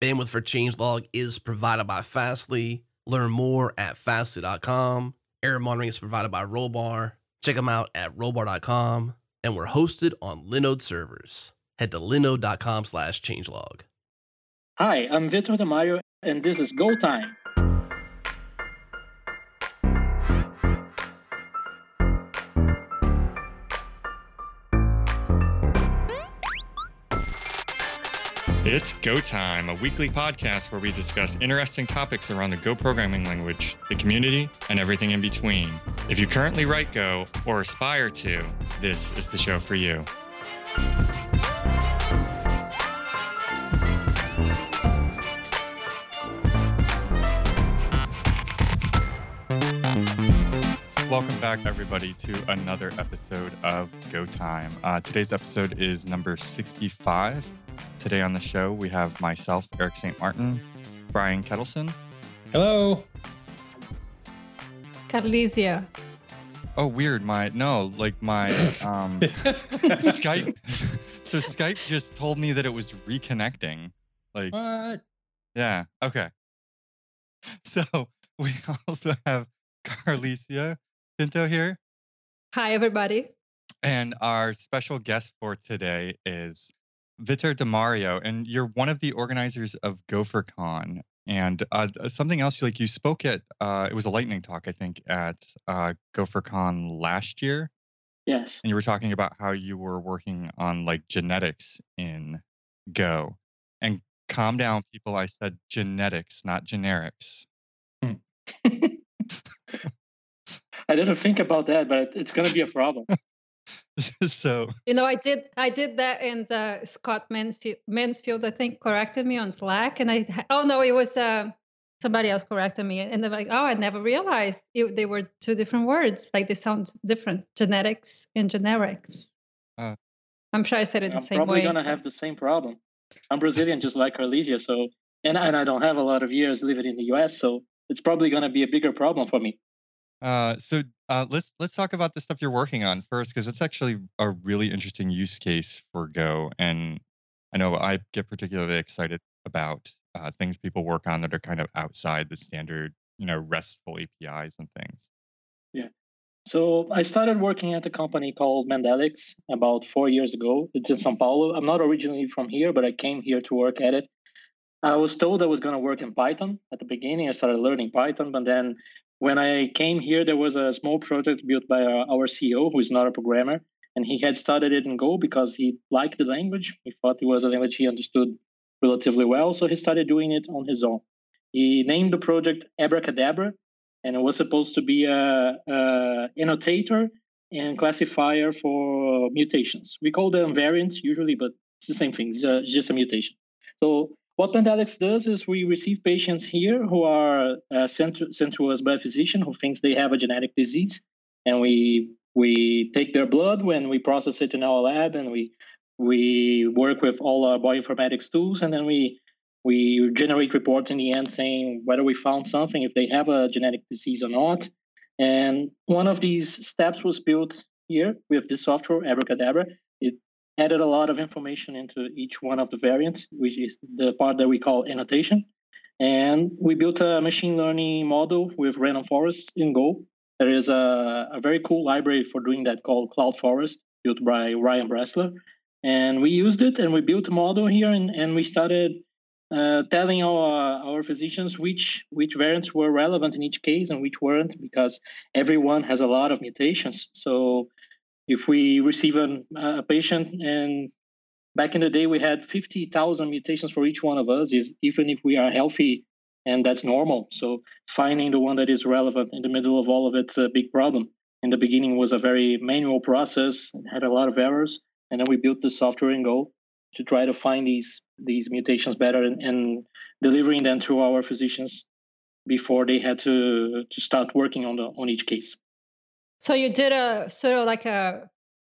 Bandwidth for Changelog is provided by Fastly. Learn more at fastly.com. Error monitoring is provided by Rollbar. Check them out at rollbar.com. And we're hosted on Linode servers. Head to linode.com slash changelog. Hi, I'm Vitor De Mario, and this is Go Time. It's Go Time, a weekly podcast where we discuss interesting topics around the Go programming language, the community, and everything in between. If you currently write Go or aspire to, this is the show for you. Welcome back, everybody, to another episode of Go Time. Uh, today's episode is number 65. Today on the show, we have myself, Erik St. Martin, Brian Ketelsen. Hello. Carlisia. Oh, weird. My no, like my um, Skype. So Skype just told me that it was reconnecting. Like, What? yeah, okay. So we also have Carlisia Pinto here, Hi, everybody. and our special guest for today is Vitor De Mario, and you're one of the organizers of GopherCon. And uh, something else, like you spoke at, uh, it was a lightning talk, I think, at uh, GopherCon last year. Yes. and you were talking about how you were working on like genetics in Go. And calm down, people. I said genetics, not generics. I didn't think about that, but it's going to be a problem. so You know, I did I did that, and uh, Scott Mansfield, Mansfield, I think, corrected me on Slack, and I oh no, it was uh, somebody else corrected me, and they're like, oh, I never realized it, they were two different words. Like they sound different, genetics and generics. Uh. I'm sure I said it the I'm same probably way. going to have the same problem. I'm Brazilian, just like Carlisia, so and and I don't have a lot of years living in the U.S., so it's probably going to be a bigger problem for me. Uh so uh let's let's talk about the stuff you're working on first, because it's actually a really interesting use case for Go. And I know I get particularly excited about uh, things people work on that are kind of outside the standard, you know, RESTful APIs and things. Yeah. So I started working at a company called Mendelics about four years ago. It's in São Paulo. I'm not originally from here, but I came here to work at it. I was told I was going to work in Python at the beginning. I started learning Python, but then when I came here, there was a small project built by our, our CEO, who is not a programmer, and he had started it in Go because he liked the language. He thought it was a language he understood relatively well, so he started doing it on his own. He named the project Abracadabra, and it was supposed to be a, a annotator and classifier for mutations. We call them variants usually, but it's the same thing. It's, uh, just a mutation. So what Mendelics does is we receive patients here who are uh, sent, to, sent to us by a physician who thinks they have a genetic disease, and we we take their blood when we process it in our lab, and we we work with all our bioinformatics tools, and then we we generate reports in the end saying whether we found something, if they have a genetic disease or not. And one of these steps was built here with this software, Abracadabra. Added a lot of information into each one of the variants, which is the part that we call annotation. And we built a machine learning model with random forests in Go. There is a, a very cool library for doing that called CloudForest, built by Ryan Bressler. And we used it and we built a model here and, and we started uh, telling our our physicians which which variants were relevant in each case and which weren't because everyone has a lot of mutations. So if we receive an, a patient and back in the day we had 50,000 mutations for each one of us is even if we are healthy and that's normal. So finding the one that is relevant in the middle of all of it's a big problem. In the beginning was a very manual process, it had a lot of errors, and then we built the software in Go to try to find these these mutations better and, and delivering them to our physicians before they had to to start working on the on each case. So you did a sort of like a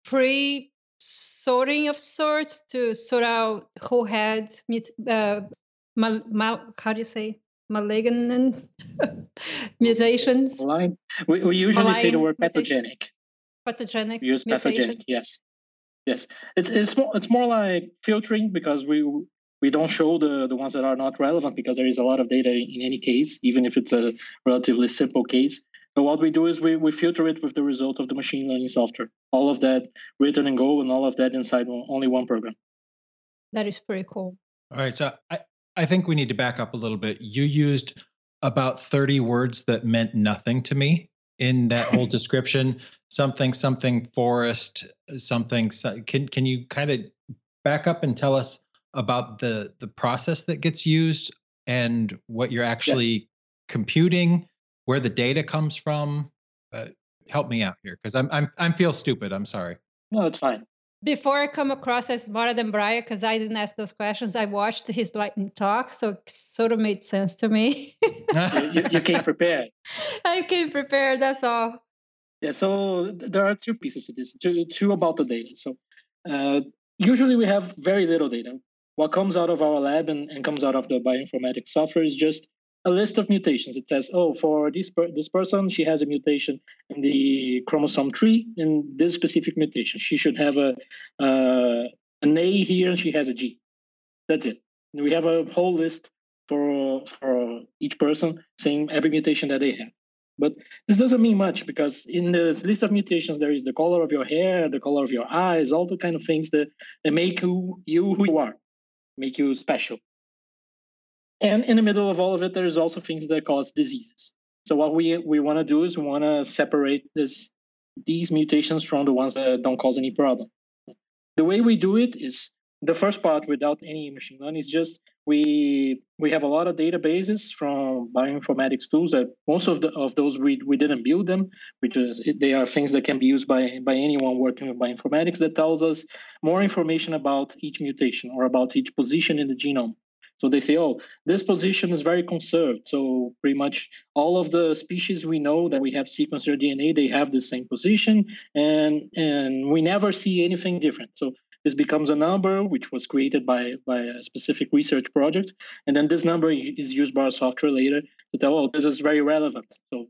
pre sorting of sorts to sort out who had uh, mal, mal, how do you say malignant mutations, Malign. We, we usually say the Malign word pathogenic. pathogenic We use pathogenic. mutations. Yes, yes. It's it's more it's more like filtering because we We don't show the, the ones that are not relevant because there is a lot of data in any case, even if it's a relatively simple case. But what we do is we, we filter it with the result of the machine learning software. All of that written in Go and all of that inside only one program. That is pretty cool. All right. So I, I think we need to back up a little bit. You used about 30 words that meant nothing to me in that whole description something something forest something can can you kind of back up and tell us about the the process that gets used and what you're actually yes. computing where the data comes from uh, help me out here because I'm, I'm i'm feel stupid i'm sorry no it's fine before I come across as smarter than Brian, because I didn't ask those questions, I watched his lightning talk, so it sort of made sense to me. you, you came prepared. I came prepared. That's all. Yeah. So there are two pieces to this. Two, two about the data. So uh, usually we have very little data. What comes out of our lab and, and comes out of the bioinformatics software is just a list of mutations. It says, oh, for this per- this person, she has a mutation in the chromosome three in this specific mutation. She should have a uh, an A here, and she has a G. That's it. And we have a whole list for for each person saying every mutation that they have. But this doesn't mean much because in this list of mutations there is the color of your hair, the color of your eyes, all the kind of things that, that make you you who you are, make you special. And in the middle of all of it, there's also things that cause diseases. So what we we want to do is we want to separate this these mutations from the ones that don't cause any problem. The way we do it is the first part without any machine learning is just we we have a lot of databases from bioinformatics tools that most of the of those we we didn't build them because they are things that can be used by by anyone working with bioinformatics that tells us more information about each mutation or about each position in the genome so they say, oh, this position is very conserved. So pretty much all of the species we know that we have sequenced their DNA, they have the same position, and and we never see anything different. So this becomes a number which was created by by a specific research project, and then this number is used by our software later to tell, oh, this is very relevant. So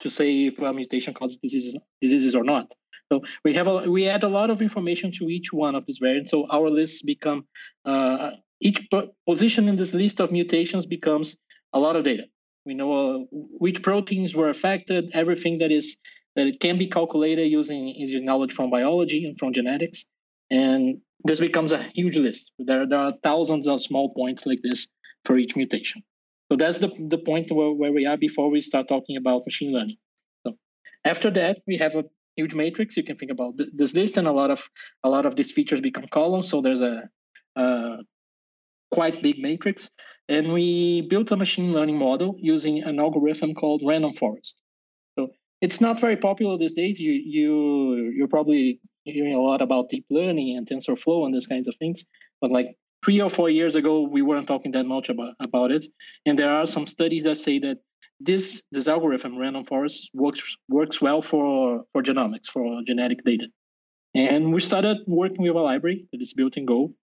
to say if a mutation causes diseases diseases or not. So we have a, we add a lot of information to each one of these variants. So our lists become uh, each position in this list of mutations becomes a lot of data. We know uh, which proteins were affected, everything that is that it can be calculated using using knowledge from biology and from genetics, and this becomes a huge list. There, there are thousands of small points like this for each mutation. So that's the, the point where, where we are before we start talking about machine learning. So after that, we have a huge matrix. You can think about this list, and a lot of a lot of these features become columns. So there's a, a quite big matrix. And we built a machine learning model using an algorithm called random forest. So it's not very popular these days. You you you're probably hearing a lot about deep learning and TensorFlow and these kinds of things. But like three or four years ago, we weren't talking that much about, about it. And there are some studies that say that this this algorithm, random forest, works works well for for genomics, for genetic data. And we started working with a library that is built in Go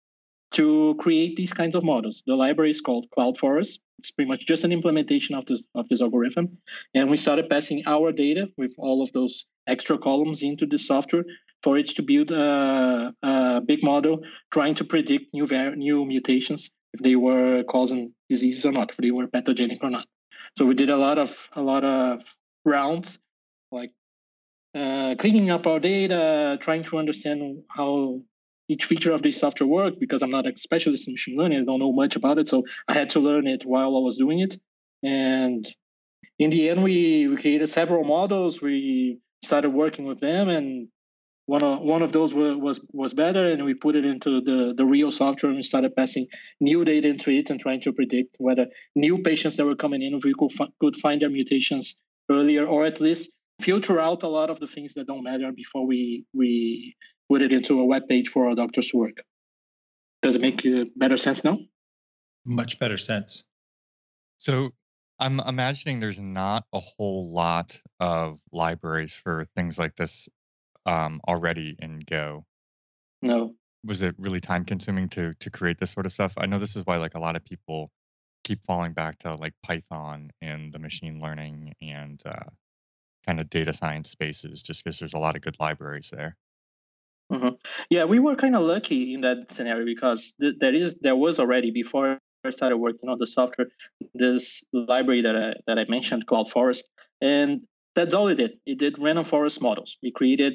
to create these kinds of models. The library is called CloudForest. It's pretty much just an implementation of this of this algorithm. And we started passing our data with all of those extra columns into the software for it to build a, a big model trying to predict new new mutations if they were causing diseases or not, if they were pathogenic or not. So we did a lot of a lot of rounds, like uh, cleaning up our data, trying to understand how each feature of this software work because I'm not a specialist in machine learning. I don't know much about it. So I had to learn it while I was doing it. And in the end, we, we created several models. We started working with them and one of one of those was, was was better and we put it into the the real software and we started passing new data into it and trying to predict whether new patients that were coming in we could, could find their mutations earlier or at least filter out a lot of the things that don't matter before we we put it into a web page for our doctors to work. Does it make better sense now? Much better sense. So I'm imagining there's not a whole lot of libraries for things like this um, already in Go. No. Was it really time consuming to to create this sort of stuff? I know this is why like a lot of people keep falling back to like Python and the machine learning and uh, kind of data science spaces, just because there's a lot of good libraries there. Mm-hmm. Yeah, we were kind of lucky in that scenario because th- there is there was already before I started working on the software this library that I that I mentioned CloudForest, and that's all it did. It did random forest models. We created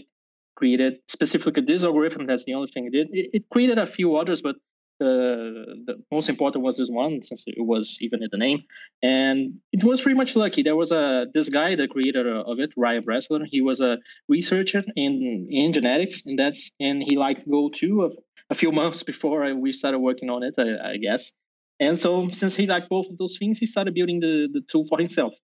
created specifically this algorithm. That's the only thing it did. It, it created a few others, but the, the most important was this one since it was even in the name. And it was pretty much lucky. There was a this guy the creator of it ryan bressler he was a researcher in in genetics and that's and he liked go to a, a few months before we started working on it I, I, guess. And so since he liked both of those things he started building the, the tool for himself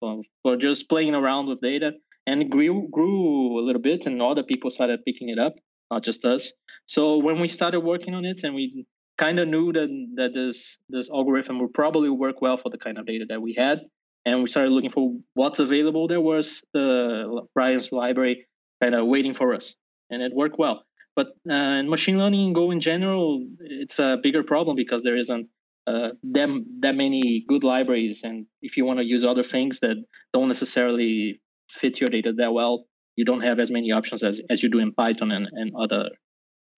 for, for just playing around with data and grew grew a little bit and other people started picking it up not just us. So when we started working on it and we kind of knew that that this this algorithm would probably work well for the kind of data that we had, and we started looking for what's available. There was the brian's library kind of waiting for us, and it worked well. But uh, in machine learning and Go in general, it's a bigger problem because there isn't uh, that, that many good libraries. And if you want to use other things that don't necessarily fit your data that well, you don't have as many options as, as you do in Python and, and other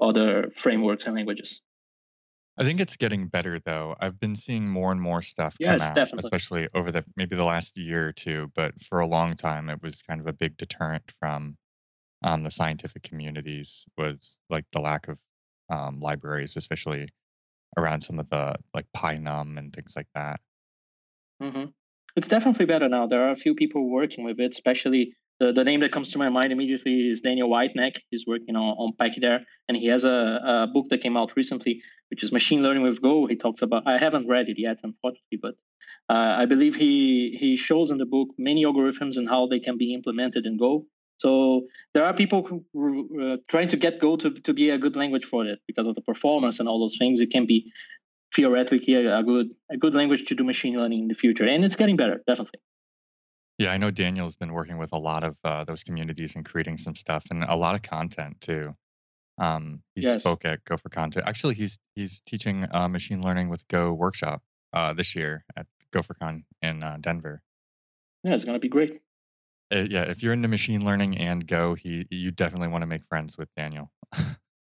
other frameworks and languages. I think it's getting better though. I've been seeing more and more stuff yes, come out, definitely. especially over the maybe the last year or two. But for a long time, it was kind of a big deterrent from um, the scientific communities was like the lack of um, libraries, especially around some of the like PyNum and things like that. Mm-hmm. It's definitely better now. There are a few people working with it, especially the, the name that comes to my mind immediately is Daniel Whitenack. He's working on, on Pachyderm and he has a, a book that came out recently, which is Machine Learning with Go. He talks about, I haven't read it yet, unfortunately, but uh, I believe he, he shows in the book many algorithms and how they can be implemented in Go. So there are people who, uh, trying to get Go to, to be a good language for it because of the performance and all those things. It can be theoretically a, a good a good language to do machine learning in the future, and it's getting better, definitely. Yeah, I know Daniel's been working with a lot of uh, those communities and creating some stuff and a lot of content too. Um, he yes. spoke at Go for Content. Actually, he's he's teaching uh, machine learning with Go workshop uh, this year at GopherCon in uh, Denver. Yeah, it's gonna be great. Uh, yeah, if you're into machine learning and Go, he you definitely want to make friends with Daniel.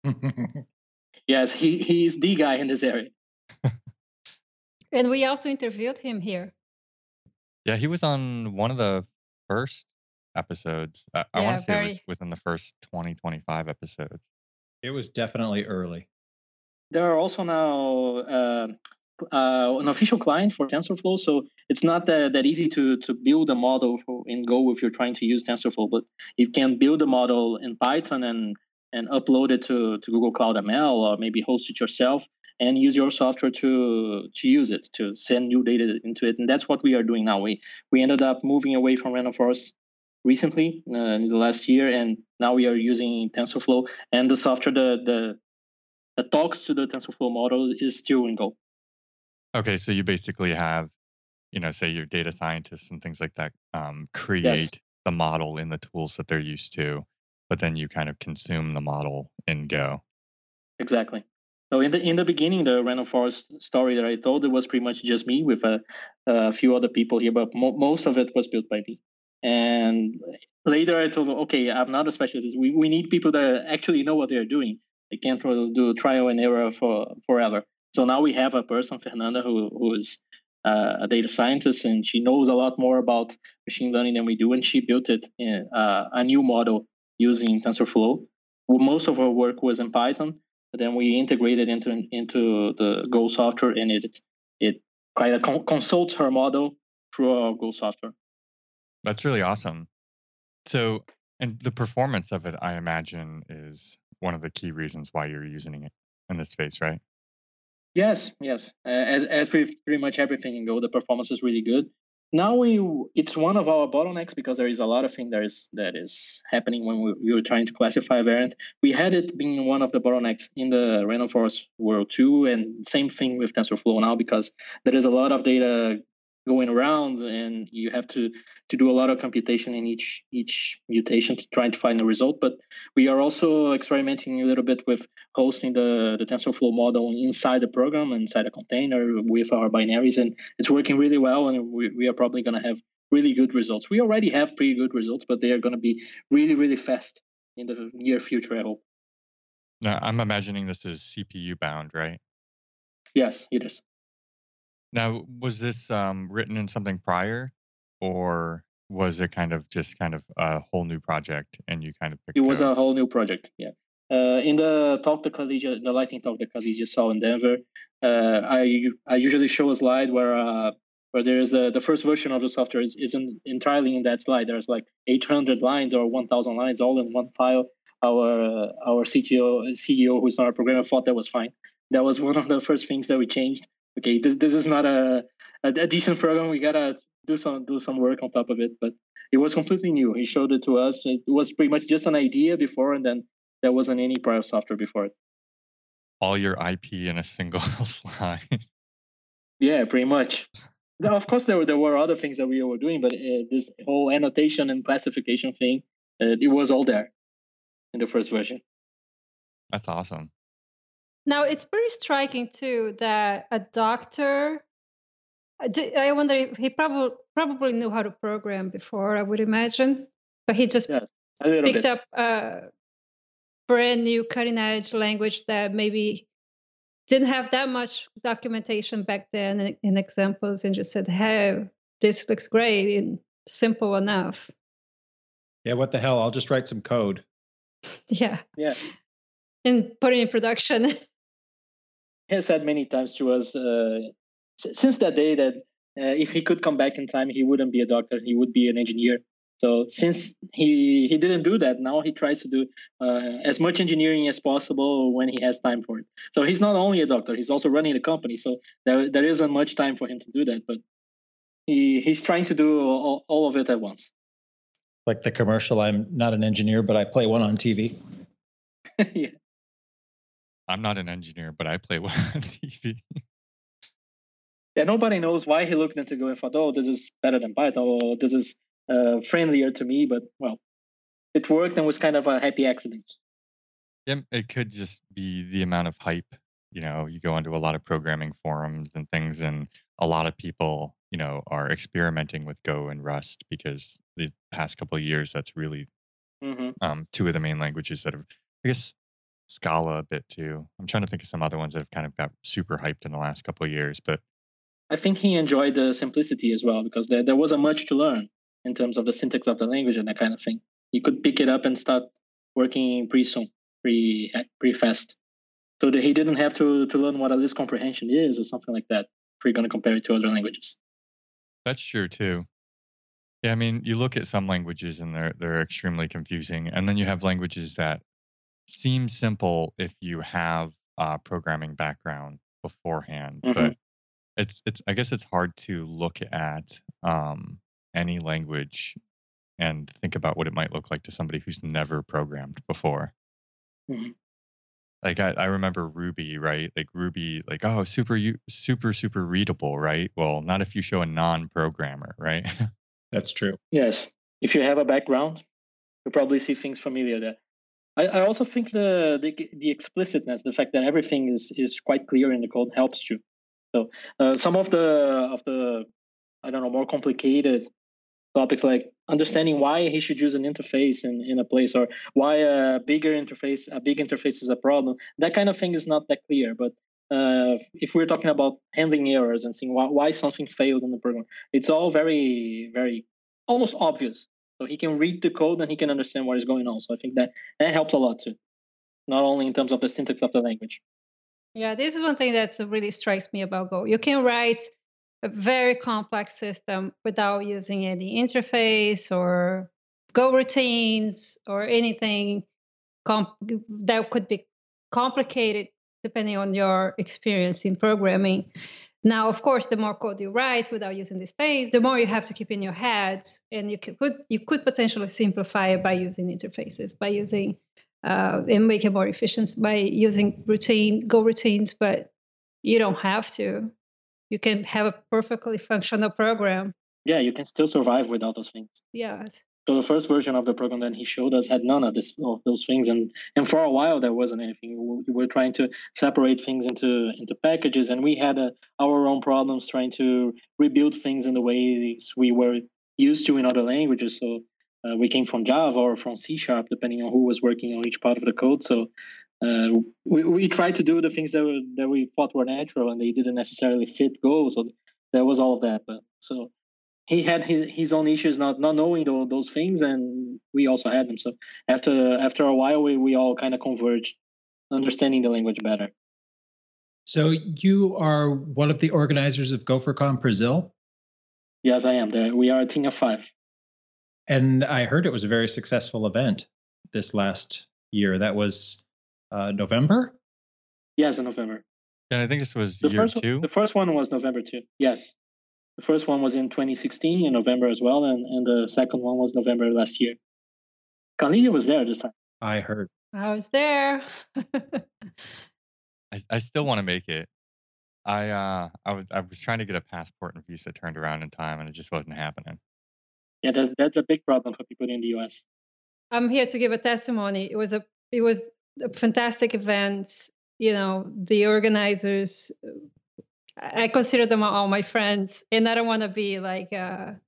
yes, he he's the guy in this area. and we also interviewed him here. Yeah, he was on one of the first episodes. I, I want to say very... it was within the first 20, 25 episodes. It was definitely early. There are also now uh, uh, an official client for TensorFlow, so it's not that, that easy to to build a model for, in Go if you're trying to use TensorFlow, but you can build a model in Python and and upload it to, to Google Cloud ML or maybe host it yourself and use your software to to use it to send new data into it. And that's what we are doing now. We we ended up moving away from random forest recently uh, in the last year and now we are using tensorflow. And the software the the that talks to the tensorflow model is still in go. Okay so you basically have you know say your data scientists and things like that um, create yes. the model in the tools that they're used to but then you kind of consume the model in go. Exactly so in the in the beginning, the random forest story that I told, it was pretty much just me with a, a few other people here, but mo- most of it was built by me. And later, I told them, okay, I'm not a specialist. We we need people that actually know what they're doing. They can't do trial and error for forever. So now we have a person, Fernanda, who who is uh, a data scientist, and she knows a lot more about machine learning than we do. And she built it in, uh, a new model using TensorFlow. Most of her work was in Python, then we integrate it into into the Go software, and it it kind of con- consults her model through our Go software. That's really awesome. So, and the performance of it, I imagine, is one of the key reasons why you're using it in this space, right? Yes, yes. Uh, as as with pretty much everything in Go, the performance is really good now we it's one of our bottlenecks because there is a lot of things that is that is happening when we, we were trying to classify a variant. We had it being one of the bottlenecks in the random forest world too, and same thing with TensorFlow now because there is a lot of data going around and you have to to do a lot of computation in each each mutation to try to find a result but we are also experimenting a little bit with hosting the the tensorflow model inside the program inside a container with our binaries and it's working really well and we, we are probably going to have really good results we already have pretty good results but they are going to be really really fast in the near future i hope Now, I'm imagining this is CPU bound, right? Yes, it is. Now, was this um, written in something prior, or was it kind of just kind of a whole new project and you kind of picked It was code? a whole new project. Yeah. Uh, in the talk the Khadija, the lightning talk that Carlisia saw in Denver, uh, I I usually show a slide where uh, where there's a, the first version of the software is, isn't entirely in that slide. There's like 800 lines or 1,000 lines all in one file. Our uh, our CTO CEO, who's not a programmer, thought that was fine. That was one of the first things that we changed. Okay, this this is not a a, a decent program. We gotta do some do some work on top of it. But it was completely new. He showed it to us. It was pretty much just an idea before, and then there wasn't any prior software before it. all your IP in a single slide. Yeah, pretty much. Of course, there were there were other things that we were doing, but uh, this whole annotation and classification thing, uh, it was all there in the first version. That's awesome. Now it's pretty striking too that a doctor. Uh, I wonder if he probably probably knew how to program before. I would imagine, but he just Yes, picked bit. up a brand new cutting edge language that maybe didn't have that much documentation back then and, and examples, and just said, "Hey, this looks great and simple enough." Yeah, what the hell? I'll just write some code. Yeah, Yeah, and put it in production. he has said many times to us uh, since that day that uh, if he could come back in time, he wouldn't be a doctor; he would be an engineer. So since he he didn't do that, now he tries to do uh, as much engineering as possible when he has time for it. So he's not only a doctor; he's also running the company. So there there isn't much time for him to do that, but he he's trying to do all, all of it at once. Like the commercial, I'm not an engineer, but I play one on TV. yeah. I'm not an engineer, but I play one on TV. yeah, nobody knows why he looked into Go and thought, oh, this is better than Python, or this is uh, friendlier to me. But well, it worked and was kind of a happy accident. Yeah, it could just be the amount of hype. You know, you go into a lot of programming forums and things, and a lot of people, you know, are experimenting with Go and Rust because the past couple of years, that's really hmm um, two of the main languages that have, I guess, Scala a bit too. I'm trying to think of some other ones that have kind of got super hyped in the last couple of years, but I think he enjoyed the simplicity as well because there, there wasn't much to learn in terms of the syntax of the language and that kind of thing. You could pick it up and start working pretty soon, pretty eh, pretty fast. So that he didn't have to to learn what a list comprehension is or something like that. If you're going to compare it to other languages. That's true too. Yeah, I mean, you look at some languages and they're they're extremely confusing, and then you have languages that seem simple if you have a programming background beforehand, Mhm. but it's it's I guess it's hard to look at um, any language and think about what it might look like to somebody who's never programmed before. Mhm. Like I, I remember Ruby, right? Like Ruby, like oh, super super super readable, right? Well, not if you show a non-programmer, right? That's true. Yes, if you have a background, you probably see things familiar there. I, I also think the, the the explicitness, the fact that everything is is quite clear in the code helps too. So uh, some of the of the I don't know more complicated topics like understanding why he should use an interface in, in a place or why a bigger interface a big interface is a problem. That kind of thing is not that clear. But uh, if we're talking about handling errors and seeing why, why something failed in the program, it's all very very almost obvious. So he can read the code and he can understand what is going on. So I think that that helps a lot too, not only in terms of the syntax of the language. Yeah, this is one thing that really strikes me about Go. You can write a very complex system without using any interface or goroutines or anything comp- that could be complicated depending on your experience in programming. Now, of course, the more code you write without using these things, the more you have to keep in your head, and you could you could potentially simplify it by using interfaces, by using uh, and make it more efficient by using routine goroutines. But you don't have to. You can have a perfectly functional program. Yeah, you can still survive without those things. Yes. So the first version of the program that he showed us had none of this of those things, and and for a while there wasn't anything. We were trying to separate things into into packages, and we had uh our own problems trying to rebuild things in the ways we were used to in other languages. So uh, we came from Java or from C Sharp, depending on who was working on each part of the code. So uh, we we tried to do the things that were, that we thought were natural, and they didn't necessarily fit Go. So there was all of that. But so he had his his own issues not not knowing those, those things, and we also had them. So after after a while, we we all kind of converged, understanding the language better. So you are one of the organizers of GopherCon Brazil? Yes, I am. There, we are a team of five. And I heard it was a very successful event this last year. That was uh, November. Yes, in November. And I think this was The year first two. the first one was November two. Yes, the first one was in 2016 in November as well, and and the second one was November last year. Carlisia was there this time. I heard. I was there. I, I still want to make it. I uh I was I was trying to get a passport and visa turned around in time and it just wasn't happening. Yeah, that, that's a big problem for people in the US. I'm here to give a testimony. It was a it was a fantastic event. You know, the organizers. I consider them all my friends, and I don't want to be like a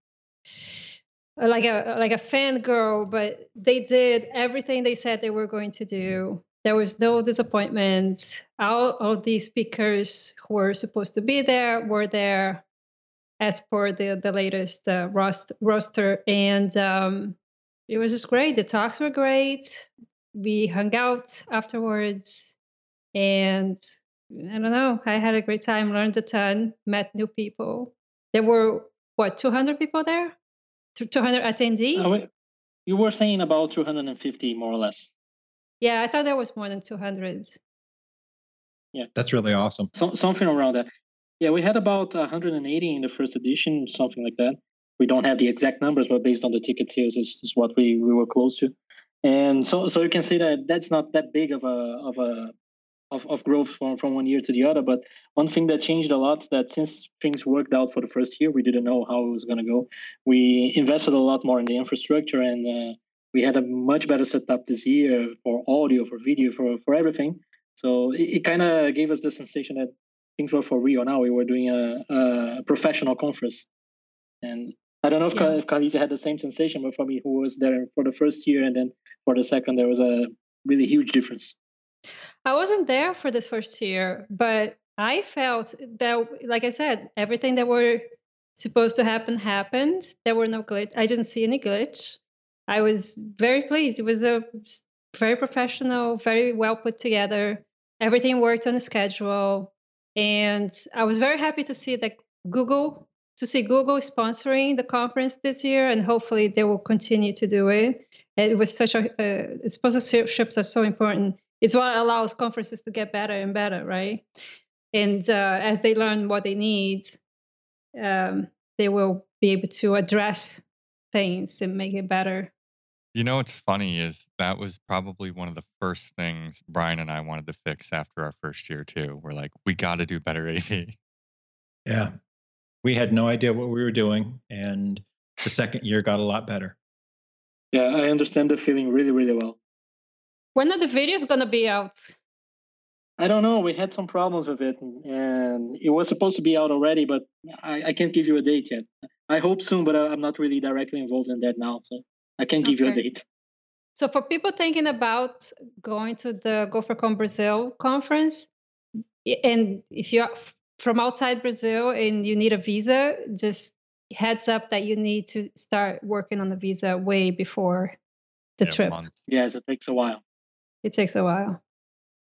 like a like a fangirl, but they did everything they said they were going to do. There was no disappointment. All all these speakers who were supposed to be there were there as per the the latest uh, roster, roster, and um, it was just great. The talks were great. We hung out afterwards, and I don't know. I had a great time. Learned a ton. Met new people. There were what 200 people there, 200 attendees. Uh, you were saying about 250 more or less. yeah, I thought there was more than 200. Yeah, That's really awesome. So, something around that. Yeah, we had about 180 in the first edition, something like that. We don't have the exact numbers, but based on the ticket sales, is, is what we, we were close to. And so, so you can see that that's not that big of a of a of, of growth from, from one year to the other. But one thing that changed a lot is that since things worked out for the first year, we didn't know how it was going to go. We invested a lot more in the infrastructure, and uh, we had a much better setup this year for audio, for video, for for everything. So it, it kind of gave us the sensation that things were for real now. We were doing a, a professional conference, and I don't know if, Yeah. yeah. if Carlisia had the same sensation, but for me, who was there for the first year and then for the second, there was a really huge difference. I wasn't there for this first year, but I felt that, like I said, everything that were supposed to happen happened. There were no glitch. I didn't see any glitch. I was very pleased. It was a very professional, very well put together. Everything worked on a schedule, and I was very happy to see that Google to see Google sponsoring the conference this year, and hopefully they will continue to do it. It was such a uh, sponsorships are so important it's what allows conferences to get better and better, right? And uh, as they learn what they need, um, they will be able to address things and make it better. You know what's funny is that was probably one of the first things Brian and I wanted to fix after our first year too. We're like, we got to do better AV. Yeah. We had no idea what we were doing, and the second year got a lot better. Yeah, I understand the feeling really, really well. When are the videos gonna be out? I don't know. We had some problems with it, and it was supposed to be out already, but I, I can't give you a date yet. I hope soon, but I- I'm not really directly involved in that now, so I can't give you a date. So for people thinking about going to the GopherCon Brazil conference, and if you're from outside Brazil and you need a visa, just heads up that you need to start working on the visa way before the Yeah, trip. months. Yes, it takes a while. It takes a while.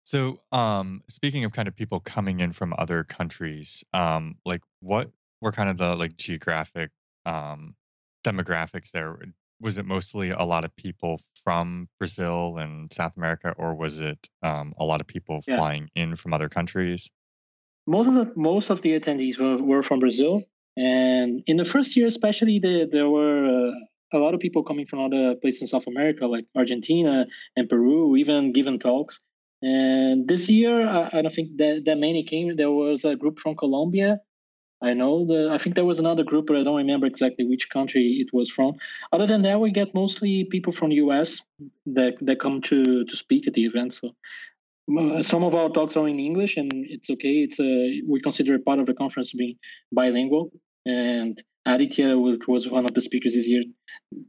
So, um, speaking of kind of people coming in from other countries, um, like what were kind of the like geographic um, demographics there? Was it mostly a lot of people from Brazil and South America, or was it um, a lot of people Yeah. flying in from other countries? Most of the most of the attendees were, were from Brazil, and in the first year, especially, the, there were uh, a lot of people coming from other places in South America, like Argentina and Peru, even given talks. And this year, I, I don't think that, that many came. There was a group from Colombia. I know the. I think there was another group, but I don't remember exactly which country it was from. Other than that, we get mostly people from the U.S. that that come to to speak at the event. So uh, some of our talks are in English, and it's okay. It's a we consider part of the conference being bilingual, and Aditya, which was one of the speakers this year,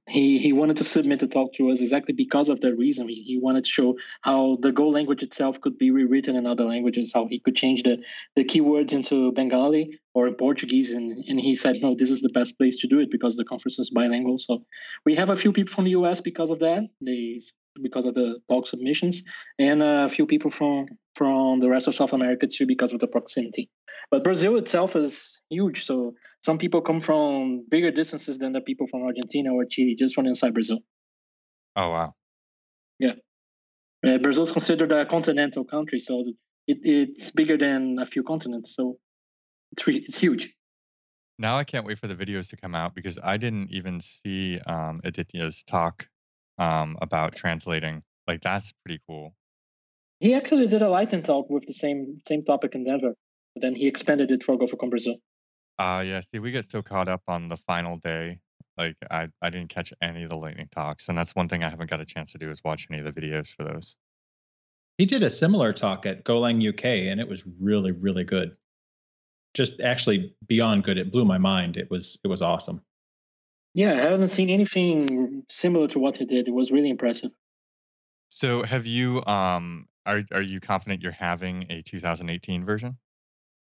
he he wanted to submit a talk to us exactly because of that reason. He, he wanted to show how the Go language itself could be rewritten in other languages, how he could change the, the keywords into Bengali or in Portuguese. And, and he said, no, this is the best place to do it because the conference is bilingual. So we have a few people from the US because of that. They because of the talk submissions, and a few people from from the rest of South America too because of the proximity. But Brazil itself is huge, so some people come from bigger distances than the people from Argentina or Chile, just from inside Brazil. Oh wow! Yeah, uh, Brazil is considered a continental country, so it, it's bigger than a few continents. So it's re- it's huge. Now I can't wait for the videos to come out because I didn't even see um, Aditya's talk um, about translating. Like that's pretty cool. He actually did a lightning talk with the same same topic in Denver, but then he expanded it for GopherCon Brazil. Uh yeah, see, we get so caught up on the final day. Like I, I didn't catch any of the lightning talks, and that's one thing I haven't got a chance to do is watch any of the videos for those. He did a similar talk at Golang UK, and it was really, really good. Just actually beyond good. It blew my mind. It was it was awesome. Yeah, I haven't seen anything similar to what he did. It was really impressive. So have you um are are you confident you're having a 2018 version?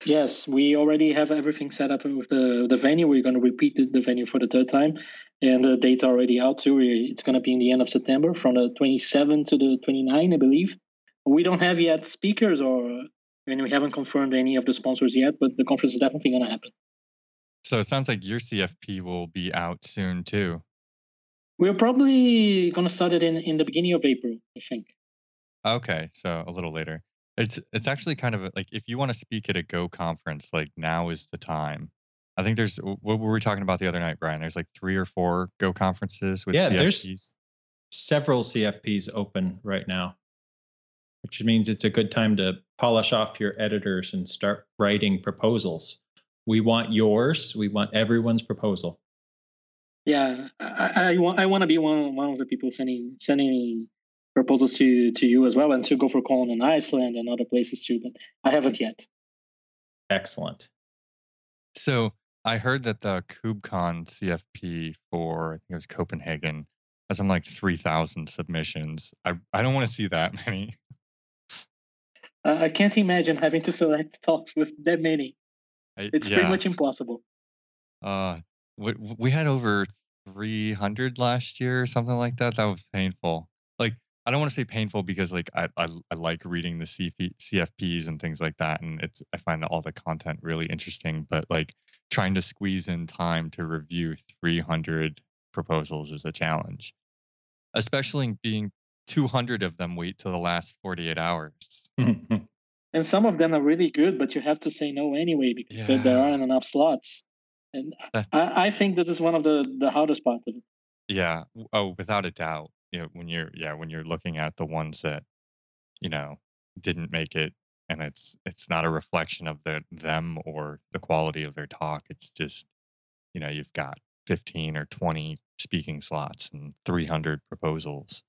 Yes, we already have everything set up with the, the venue. We're going to repeat the, the venue for the third time, and the date's are already out too. It's going to be in the end of September, from the 27 to the 29, I believe. We don't have yet speakers, or I mean, we haven't confirmed any of the sponsors yet, but the conference is definitely going to happen. So it sounds like your CFP will be out soon too. We're probably going to start it in, in the beginning of April, I think. Okay, so a little later. It's it's actually kind of like if you want to speak at a Go conference, like now is the time. I think there's what were we talking about the other night, Brian? There's like three or four Go conferences with yeah, CFPs. there's several CFPs open right now, which means it's a good time to polish off your editors and start writing proposals. We want yours. We want everyone's proposal. Yeah, I, I want I want to be one one of the people sending sending proposals to to you as well, and to GopherCon in Iceland and other places too. But I haven't yet. Excellent. So I heard that the KubeCon CFP for I think it was Copenhagen has some like three thousand submissions. I I don't want to see that many. I can't imagine having to select talks with that many. It's yeah. pretty much impossible. Uh, we, we had over 300 last year or something like that. That was painful. Like, I don't want to say painful because like I, I, I like reading the CF, CFPs and things like that, and it's I find all the content really interesting. But like trying to squeeze in time to review 300 proposals is a challenge, especially being 200 of them wait till the last 48 hours. and some of them are really good, but you have to say no anyway because Yeah. there, there aren't enough slots. And I, I think this is one of the the hardest parts of it. Yeah. Oh, without a doubt. You know, when you're yeah, when you're looking at the ones that, you know, didn't make it and it's it's not a reflection of the them or the quality of their talk. It's just, you know, you've got 15 or 20 speaking slots and 300 proposals.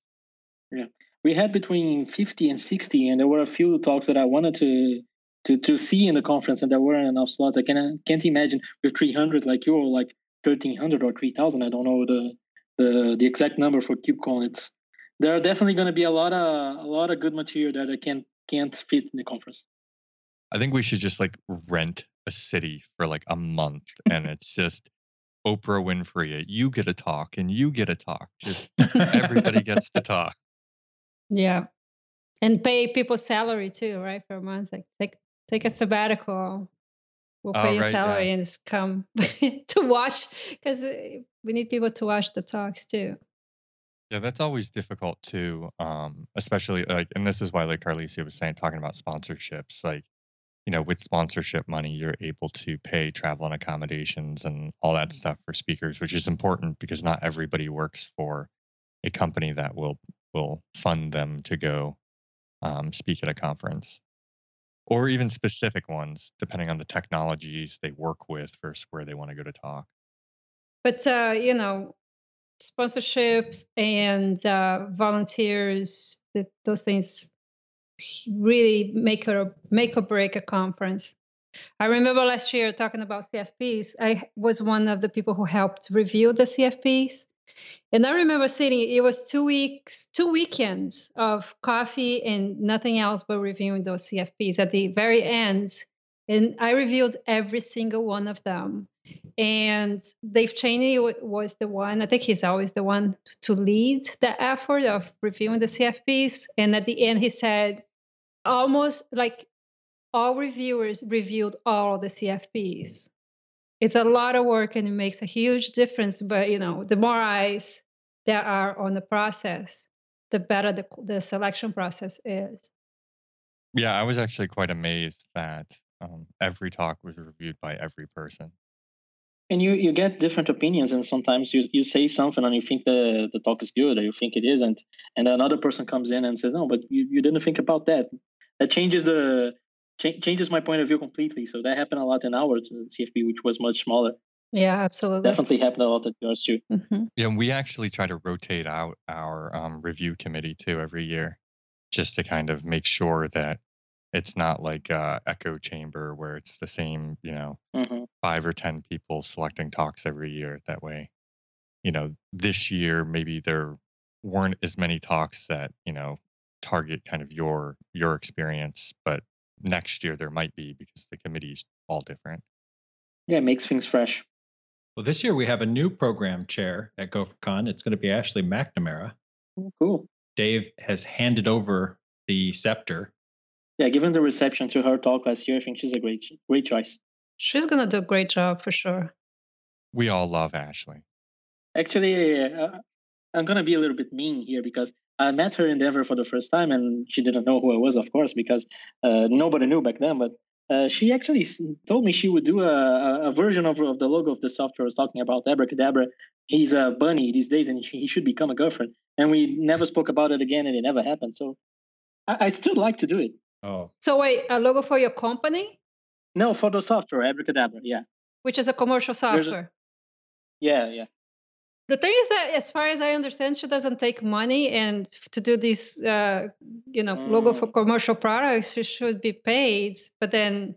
Yeah we had between 50 and 60, and there were a few talks that I wanted to to to see in the conference, and there weren't enough slots. I can, can't imagine with 300 like you or like 1300 or 3000. I don't know the the the exact number for KubeCon. It's there are definitely going to be a lot of a lot of good material there that can't can't fit in the conference. I think we should just like rent a city for like a month and it's just Oprah Winfrey. You get a talk and you get a talk. Just everybody gets to talk. Yeah. And pay people salary too, right? For a month. Like take take a sabbatical. We'll pay your right, yeah. salary and just come to watch because we need people to watch the talks too. Yeah, that's always difficult too. Um, especially like, and this is why, like Carlisia was saying, talking about sponsorships. Like, you know, with sponsorship money, you're able to pay travel and accommodations and all that stuff for speakers, which is important because not everybody works for a company that will will fund them to go um, speak at a conference, or even specific ones, depending on the technologies they work with versus where they want to go to talk. But uh, you know, sponsorships and uh, volunteers, that those things really make or make or break a conference. I remember last year talking about CFPs. I was one of the people who helped review the CFPs. And I remember sitting, it was two weeks, two weekends of coffee and nothing else but reviewing those CFPs at the very end. And I reviewed every single one of them. And Dave Cheney was the one, I think he's always the one to lead the effort of reviewing the CFPs. And at the end, he said, almost like all reviewers reviewed all the CFPs. It's a lot of work and it makes a huge difference. But you know, the more eyes there are on the process, the better the, the selection process is. Yeah, I was actually quite amazed that um, every talk was reviewed by every person. And you, you get different opinions, and sometimes you, you say something and you think the, the talk is good or you think it isn't, and another person comes in and says, No, but you, you didn't think about that. That changes the ch- changes my point of view completely. So that happened a lot in our CFP, which was much smaller. Yeah, absolutely. Definitely happened a lot at yours too. Mm-hmm. Yeah, and we actually try to rotate out our um, review committee too every year, just to kind of make sure that it's not like uh, echo chamber where it's the same, you know, hmm five or ten people selecting talks every year. That way, you know, this year maybe there weren't as many talks that you know target kind of your your experience, but next year there might be because the committee's all different. Yeah, it makes things fresh. Well, this year we have a new program chair at GopherCon. It's going to be Ashley McNamara. Oh, Cool. Dave has handed over the scepter. Yeah, given the reception to her talk last year, I think she's a great great choice. She's going to do a great job for sure. We all love Ashley. Actually, uh, I'm gonna be a little bit mean here because I met her in Denver for the first time, and she didn't know who I was, of course, because uh, nobody knew back then. But uh, she actually told me she would do a, a- a version of, of the logo of the software I was talking about, Abracadabra. He's a bunny these days, and he should become a girlfriend. And we never spoke about it again, and it never happened. So I, I still like to do it. Oh, So, wait, a logo for your company, No, for the software, Abracadabra. Yeah, which is a commercial There's a- software. yeah, yeah. The thing is that, as far as I understand, she doesn't take money, and to do this, uh, you know, logo for Mm. commercial products, she should be paid. But then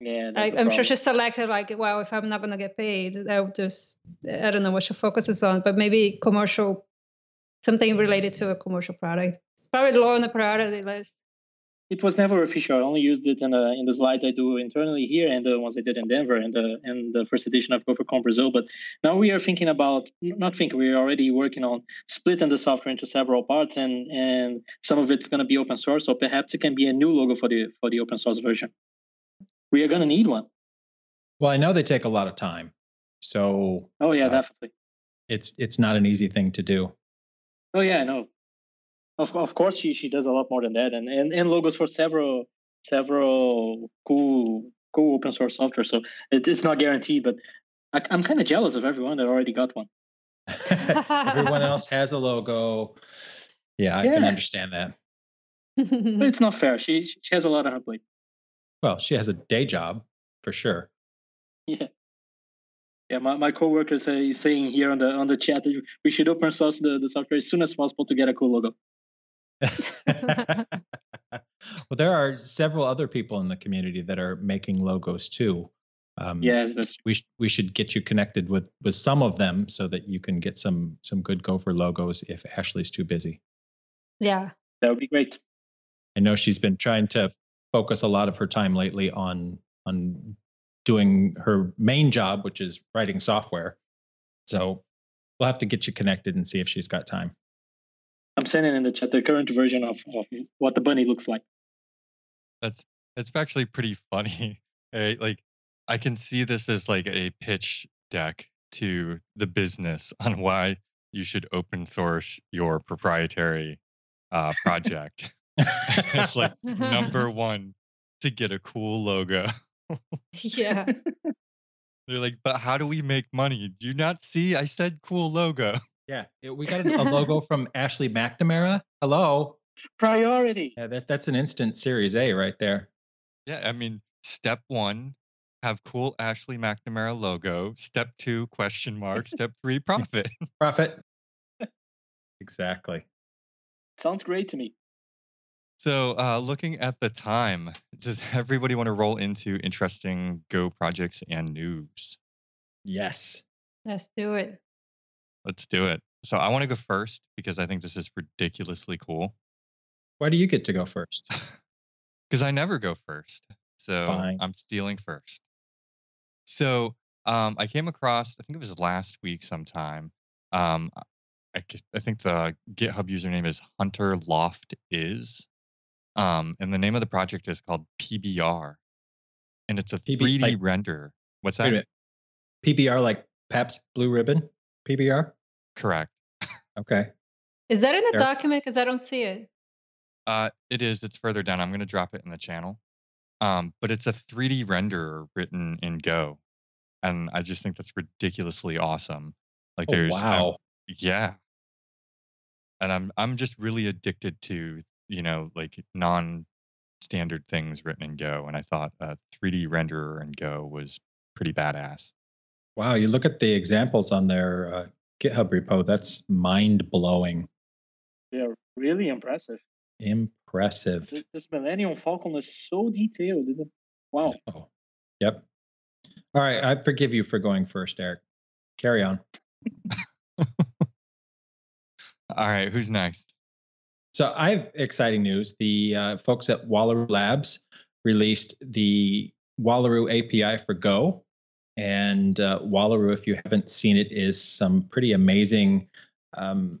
Yeah, I, I'm sure she selected like, well, if I'm not gonna get paid, I'll just, I don't know what she focuses on, but maybe commercial, something related to a commercial product. It's probably low on the priority list. It was never official. I only used it in the in the slides I do internally here and the ones I did in Denver and the and the first edition of GopherCon Brazil. But now we are thinking about not thinking we are already working on splitting the software into several parts and and some of it's going to be open source. So perhaps it can be a new logo for the for the open source version. We are going to need one. well, I know they take a lot of time, so Oh yeah, Uh, definitely. it's it's not an easy thing to do. Oh yeah, I know. Of of course she she does a lot more than that and and, and logos for several several cool cool open source software. So it, it's not guaranteed, but I, I'm kind of jealous of everyone that already got one. Everyone else has a logo. Yeah, I can understand that. But it's not fair. She she has a lot on her plate. Well, she has a day job for sure. Yeah. Yeah, my, my coworker say, is saying here on the on the chat that we should open source the, the software as soon as possible to get a cool logo. well, there are several other people in the community that are making logos too. Um, Yes, that's we sh- we should get you connected with with some of them so that you can get some some good Gopher logos if Ashley's too busy. yeah. that would be great. I know she's been trying to focus a lot of her time lately on on doing her main job, which is writing software. So we'll have to get you connected and see if she's got time. I'm sending in the chat the current version of, of what the bunny looks like. That's that's actually pretty funny. eh, Like I can see this as like a pitch deck to the business on why you should open source your proprietary uh, project. it's like number one to get a cool logo. yeah. They're like, but how do we make money? Do you not see? I said cool logo. Yeah, it- we got a, a logo from Ashley McNamara. Hello. Priority. Yeah, that, that's an instant Series A right there. Yeah, I mean, step one, have cool Ashley McNamara logo. Step two, question mark. Step three, profit. Profit. exactly. Sounds great to me. So, uh, looking at the time, does everybody want to roll into interesting Go projects and news? Yes. Let's do it. Let's do it. So, I want to go first because I think this is ridiculously cool. Why do you get to go first? Because I never go first. So, Fine. I'm stealing first. So, um, I came across, I think it was last week sometime. Um, I, I think the GitHub username is Hunter Loft is. Um, and the name of the project is called PBR. And it's a PB 3D like- render. What's that? PBR like Pabst Blue Ribbon? PBR? Correct. Okay. Is that in the Sure. document? Because I don't see it. Uh, it is. It's further down. I'm going to drop it in the channel. Um, but it's a 3D renderer written in Go, and I just think that's ridiculously awesome. Like Oh, there's, um, wow. yeah, and I'm I'm just really addicted to you know like non-standard things written in Go, and I thought a 3D renderer in Go was pretty badass. Wow. You look at the examples on their uh, GitHub repo. That's mind blowing. Yeah, really impressive. Impressive. Th- This Millennium Falcon is so detailed. isn't it? Wow. Oh, yep. All right. I forgive you for going first, Erik. Carry on. All right, who's next? So I have exciting news. The uh, folks at Wallaroo Labs released the Wallaroo API for Go. And uh, Wallaroo, if you haven't seen it, is some pretty amazing um,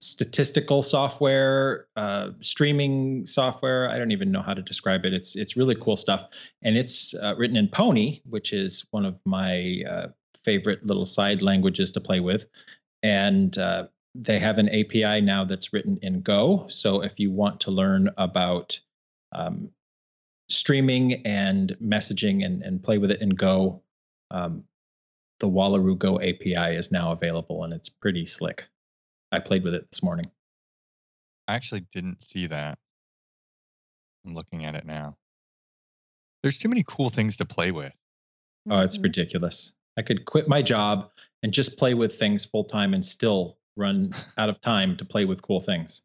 statistical software, uh, streaming software. I don't even know how to describe it. It's it's really cool stuff, and it's uh, written in Pony, which is one of my uh, favorite little side languages to play with. And uh, they have an API now that's written in Go. So if you want to learn about um, streaming and messaging and, and play with it in Go, um, the Wallaroo Go API is now available and it's pretty slick. I played with it this morning. I actually didn't see that. I'm looking at it now. There's too many cool things to play with. Oh, it's Mhm. ridiculous. I could quit my job and just play with things full time and still run out of time to play with cool things.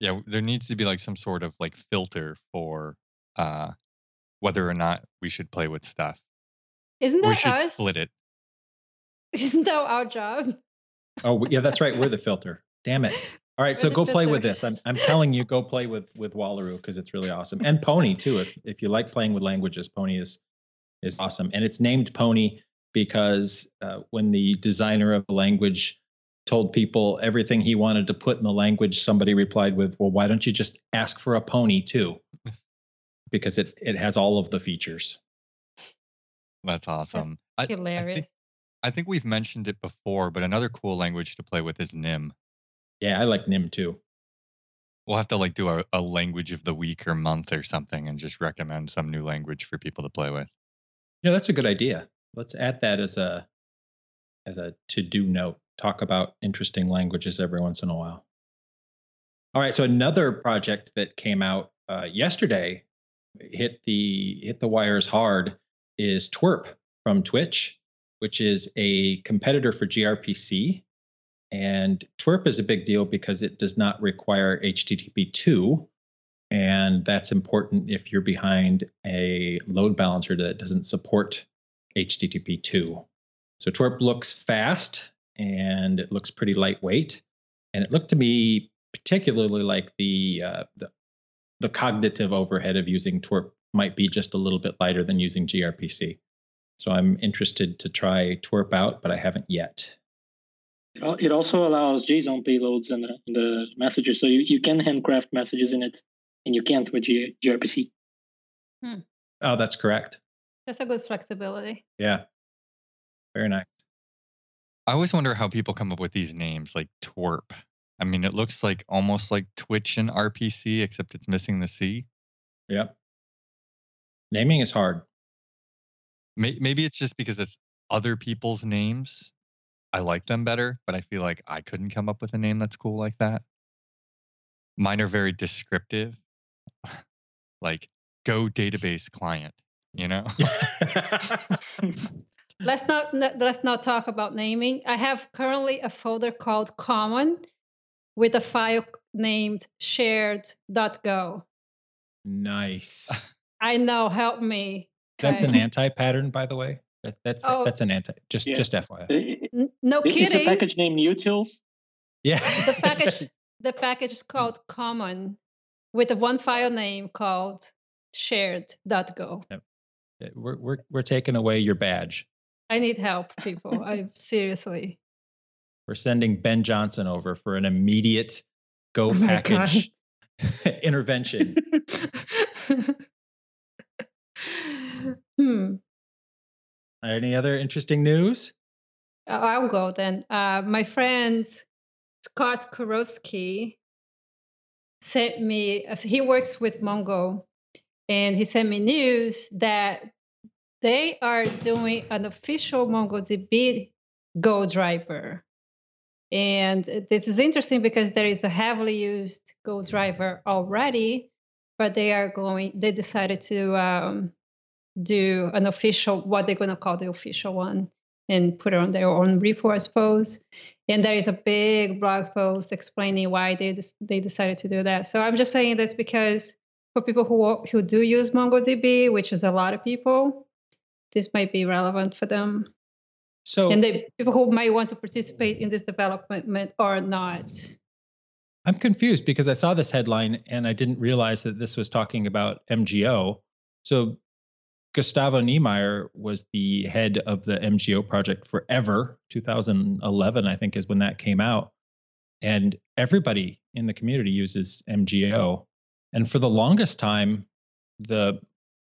Yeah, there needs to be like some sort of like filter for uh whether or not we should play with stuff. Isn't We that should us? split it. Isn't that our job? Oh, yeah, that's right. We're the filter. Damn it. All right, so go play with this. I'm, I'm telling you, go play with with Wallaroo because it's really awesome. And Pony too. If if you like playing with languages, Pony is is awesome. And it's named Pony because uh, when the designer of the language told people everything he wanted to put in the language, somebody replied with, "Well, why don't you just ask for a pony too?" Because it it has all of the features. That's awesome. I, I Hilarious. think I think we've mentioned it before, but another cool language to play with is Nim. Yeah, I like Nim too. We'll have to like do a, a language of the week or month or something and just recommend some new language for people to play with. You know, that's a good idea. Let's add that as a as a to-do note. Talk about interesting languages every once in a while. All right, so another project that came out uh, yesterday hit the hit the wires hard is Twirp from Twitch, which is a competitor for gRPC. And Twirp is a big deal because it does not require HTTP2, and that's important if you're behind a load balancer that doesn't support HTTP 2. So Twirp looks fast and it looks pretty lightweight. And it looked to me particularly like the, uh, the, the cognitive overhead of using Twirp might be just a little bit lighter than using gRPC. So I'm interested to try Twirp out, but I haven't yet. It also allows JSON payloads in the, in the messages, so you, you can handcraft messages in it, and you can't with G- gRPC. Hmm. Oh, that's correct. That's a good flexibility. Yeah. Very nice. I always wonder how people come up with these names like Twirp. I mean, it looks like almost like Twitch and RPC, except it's missing the C. Yep. Naming is hard. Maybe it's just because it's other people's names. I like them better, but I feel like I couldn't come up with a name that's cool like that. Mine are very descriptive, like Go database client. You know, Let's not let's not talk about naming. I have currently a folder called common with a file named shared.go. Nice. I know, help me. That's an anti-pattern, by the way. That, that's Oh. that's an anti. Just Yeah. just FYI. I- N- No i- Is the kidding. package named utils? Yeah. the package the package is mm. called common with a one file name called shared.go. we're we're we're taking away your badge. I need help, people. I seriously. We're sending Ben Johnson over for an immediate oh go Oh package intervention. Hmm. Any other interesting news? Uh, I'll go then. Uh, my friend Scott Kurowski sent me, uh, he works with Mongo, and he sent me news that they are doing an official MongoDB Go driver. And this is interesting because there is a heavily used Go driver already, but they are going, they decided to um, do an official, what they're going to call the official one and put it on their own repo, I suppose. And there is a big blog post explaining why they they decided to do that. So I'm just saying this because for people who who do use MongoDB, which is a lot of people, this might be relevant for them. So And the people who might want to participate in this development or not. I'm confused because I saw this headline and I didn't realize that this was talking about MGO. So Gustavo Niemeyer was the head of the MGO project forever. 2011, I think, is when that came out. And everybody in the community uses MGO. And for the longest time, the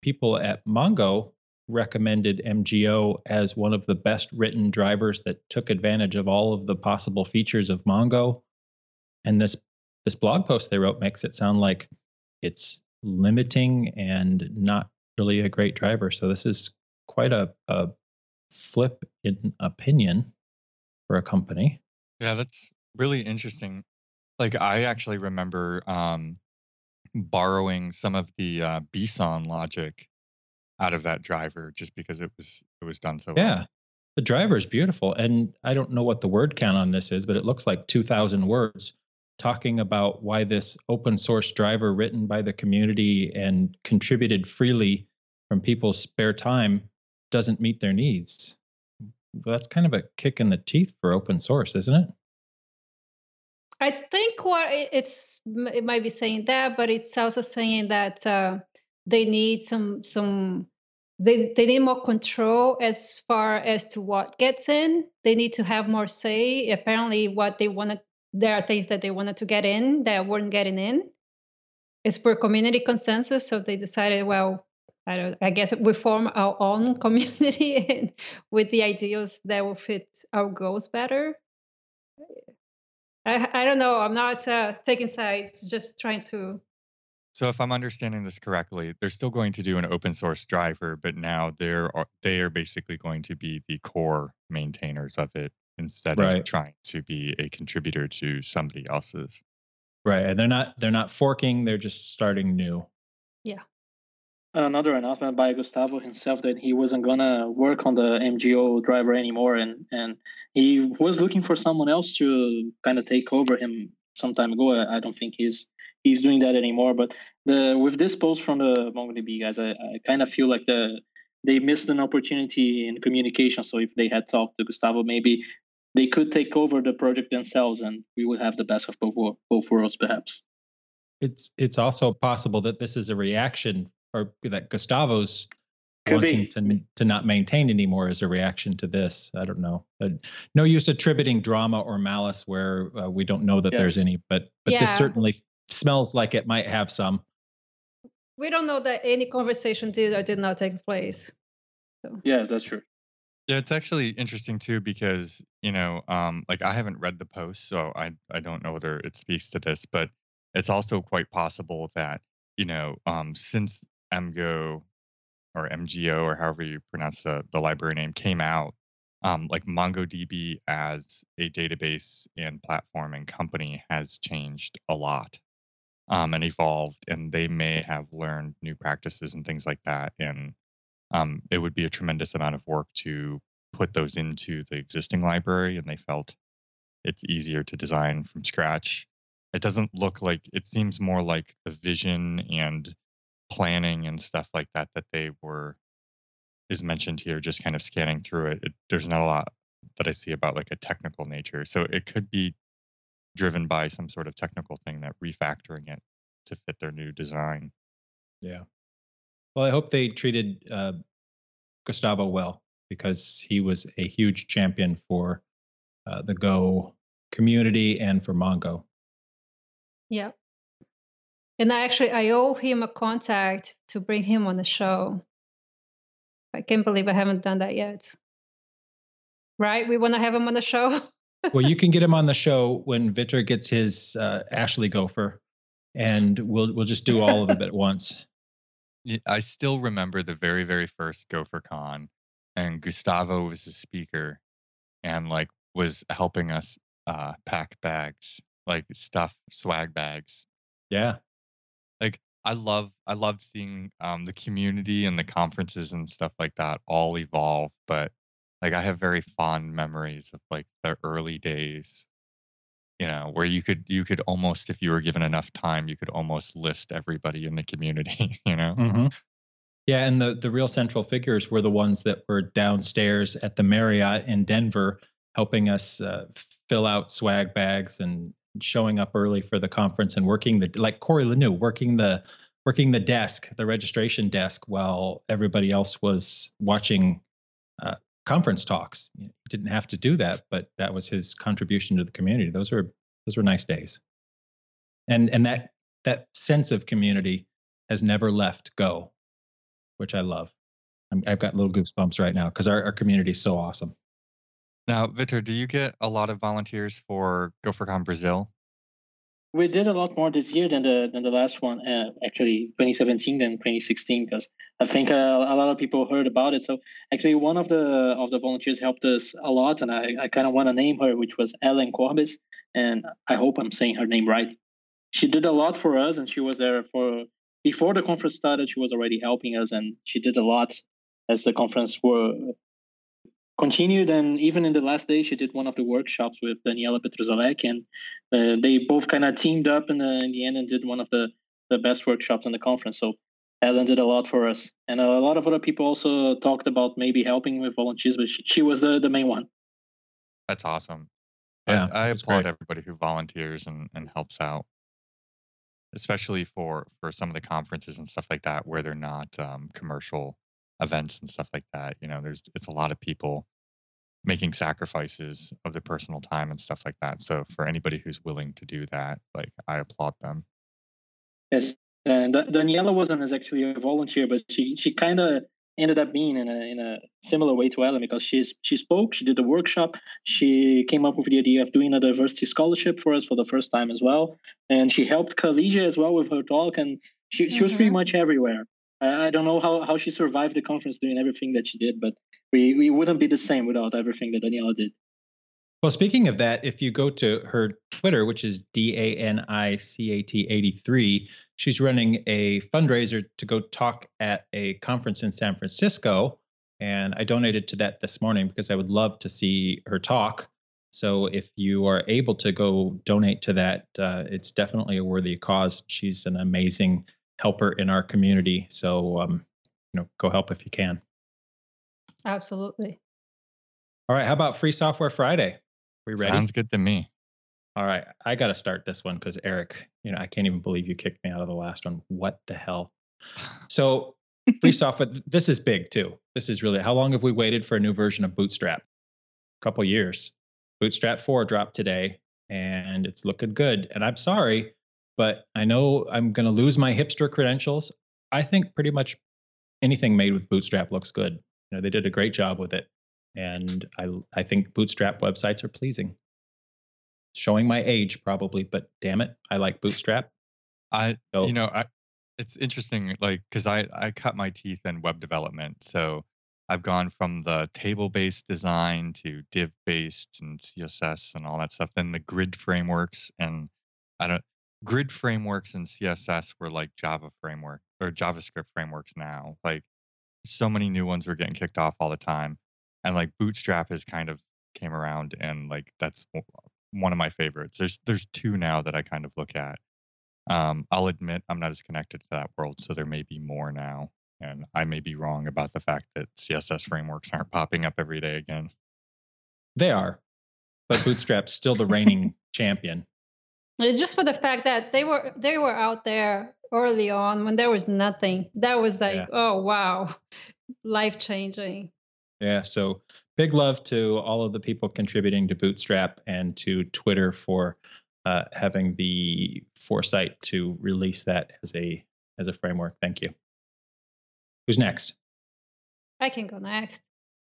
people at Mongo recommended MGO as one of the best written drivers that took advantage of all of the possible features of Mongo. And this this blog post they wrote makes it sound like it's limiting and not really a great driver. So this is quite a, a flip in opinion for a company. Yeah, that's really interesting. Like I actually remember um, borrowing some of the uh, BSON logic out of that driver just because it was it was done so Yeah. well. The driver is beautiful. And I don't know what the word count on this is, but it looks like 2,000 words talking about why this open source driver written by the community and contributed freely from people's spare time doesn't meet their needs. Well, that's kind of a kick in the teeth for open source, isn't it? I think what it's it might be saying that, but it's also saying that uh, they need some some they they need more control as far as to what gets in. They need to have more say. Apparently, what they wanted there are things that they wanted to get in that weren't getting in. It's for community consensus, so they decided, well, I don't. I guess we form our own community with the ideals that will fit our goals better. I, I don't know. I'm not uh, taking sides, just trying to. So if I'm understanding this correctly, they're still going to do an open source driver, but now they're are- they are basically going to be the core maintainers of it instead Right. of trying to be a contributor to somebody else's. Right. And they're not they're not forking, they're just starting new. Yeah. Another announcement by Gustavo himself that he wasn't gonna work on the MGO driver anymore, and and he was looking for someone else to kind of take over him some time ago. I, I don't think he's he's doing that anymore. But the with this post from the MongoDB guys, I, I kind of feel like the they missed an opportunity in communication. So if they had talked to Gustavo, maybe they could take over the project themselves, and we would have the best of both both worlds, perhaps. It's it's also possible that this is a reaction or that Gustavo's Could wanting be. to to not maintain anymore as a reaction to this. I don't know. Uh, no use attributing drama or malice where uh, we don't know that there's any, but but this Yeah. certainly smells like it might have some. We don't know that any conversation did or did not take place. Yes, that's true. Yeah, it's actually interesting too because you know, um, like I haven't read the post, so I I don't know whether it speaks to this, but it's also quite possible that you know, um, since MGO or MGO or however you pronounce the the library name came out, um, like MongoDB as a database and platform and company has changed a lot um, and evolved, and they may have learned new practices and things like that, and um, it would be a tremendous amount of work to put those into the existing library, and they felt it's easier to design from scratch. It doesn't look like it seems more like the vision and planning and stuff like that that they were is mentioned here just kind of scanning through it, it there's not a lot that i see about like a technical nature. So it could be driven by some sort of technical thing that refactoring it to fit their new design. Yeah. Well, I hope they treated uh, Gustavo well because he was a huge champion for uh, the Go community and for Mongo. Yeah. And I actually I owe him a contact to bring him on the show. I can't believe I haven't done that yet. Right? We want to have him on the show. well, you can get him on the show when Victor gets his uh, Ashley Gopher, and we'll we'll just do all of them at once. I still remember the very, very first GopherCon, and Gustavo was the speaker, and like was helping us uh, pack bags, like stuff, swag bags. Yeah. Like I love, I love seeing um, the community and the conferences and stuff like that all evolve. But like I have very fond memories of like the early days, you know, where you could you could almost, if you were given enough time, you could almost list everybody in the community. You know. hmm Yeah, and the the real central figures were the ones that were downstairs at the Marriott in Denver, helping us uh, fill out swag bags and showing up early for the conference and working the like Corey LaNou working the working the desk, the registration desk, while everybody else was watching uh, conference talks. Didn't have to do that, but that was his contribution to the community. Those were those were nice days, and and that that sense of community has never left Go which I love. I'm, I've got little goosebumps right now because our, our community is so awesome. Now, Victor, do you get a lot of volunteers for GopherCon Brazil? We did a lot more this year than the than the last one. Uh, actually, 2017 than 2016, because I think uh, a lot of people heard about it. So actually, one of the of the volunteers helped us a lot, and I, I kind of want to name her, which was Ellen Korbes, and I hope I'm saying her name right. She did a lot for us, and she was there for before the conference started. She was already helping us, and she did a lot as the conference were continued and even in the last day she did one of the workshops with daniela petruzalek and uh, they both kind of teamed up in the, in the end and did one of the, the best workshops in the conference so ellen did a lot for us and a lot of other people also talked about maybe helping with volunteers but she, she was the, the main one That's awesome. Yeah, I, I applaud great. everybody who volunteers and, and helps out, especially for for some of the conferences and stuff like that where they're not um, commercial events and stuff like that. You know, there's it's a lot of people making sacrifices of their personal time and stuff like that. So for anybody who's willing to do that, like I applaud them. yes and daniela wasn't as actually a volunteer but she she kind of ended up being in a in a similar way to ellen because she's she spoke she did the workshop she came up with the idea of doing a diversity scholarship for us for the first time as well and she helped Carlisia as well with her talk and she, she was pretty Mhm. much everywhere I, don't know how, how she survived the conference doing everything that she did but we, we wouldn't be the same without everything that daniela did Well, speaking of that, if you go to her Twitter, which is D A N I C A T 83, she's running a fundraiser to go talk at a conference in San Francisco. And I donated to that this morning because I would love to see her talk. So if you are able to go donate to that, uh, it's definitely a worthy cause. She's an amazing helper in our community. So, um, you know, go help if you can. Absolutely. All right. How about Free Software Friday? We ready? Sounds good to me. All right, I got to start this one because Erik, you know, I can't even believe you kicked me out of the last one. What the hell? So, free software. This is big too. This is really. How long have we waited for a new version of Bootstrap? A couple years. Bootstrap 4 dropped today, and it's looking good. And I'm sorry, but I know I'm going to lose my hipster credentials. I think pretty much anything made with Bootstrap looks good. You know, they did a great job with it, and I I think Bootstrap websites are pleasing showing my age probably, but damn it, I like Bootstrap. I So you know I it's interesting like because I I cut my teeth in web development, so I've gone from the table based design to div based and CSS and all that stuff. Then the grid frameworks and I don't grid frameworks and CSS were like Java framework or JavaScript frameworks now. Like so many new ones were getting kicked off all the time, and like Bootstrap has kind of came around and like that's one of my favorites. There's there's two now that I kind of look at. Um, I'll admit I'm not as connected to that world, so there may be more now, and I may be wrong about the fact that CSS frameworks aren't popping up every day again. They are, but Bootstrap's still the reigning champion. It's just for the fact that they were they were out there early on when there was nothing. That was like, Yeah. oh wow, life changing. Yeah. So big love to all of the people contributing to Bootstrap and to Twitter for uh, having the foresight to release that as a as a framework. Thank you. Who's next? I can go next.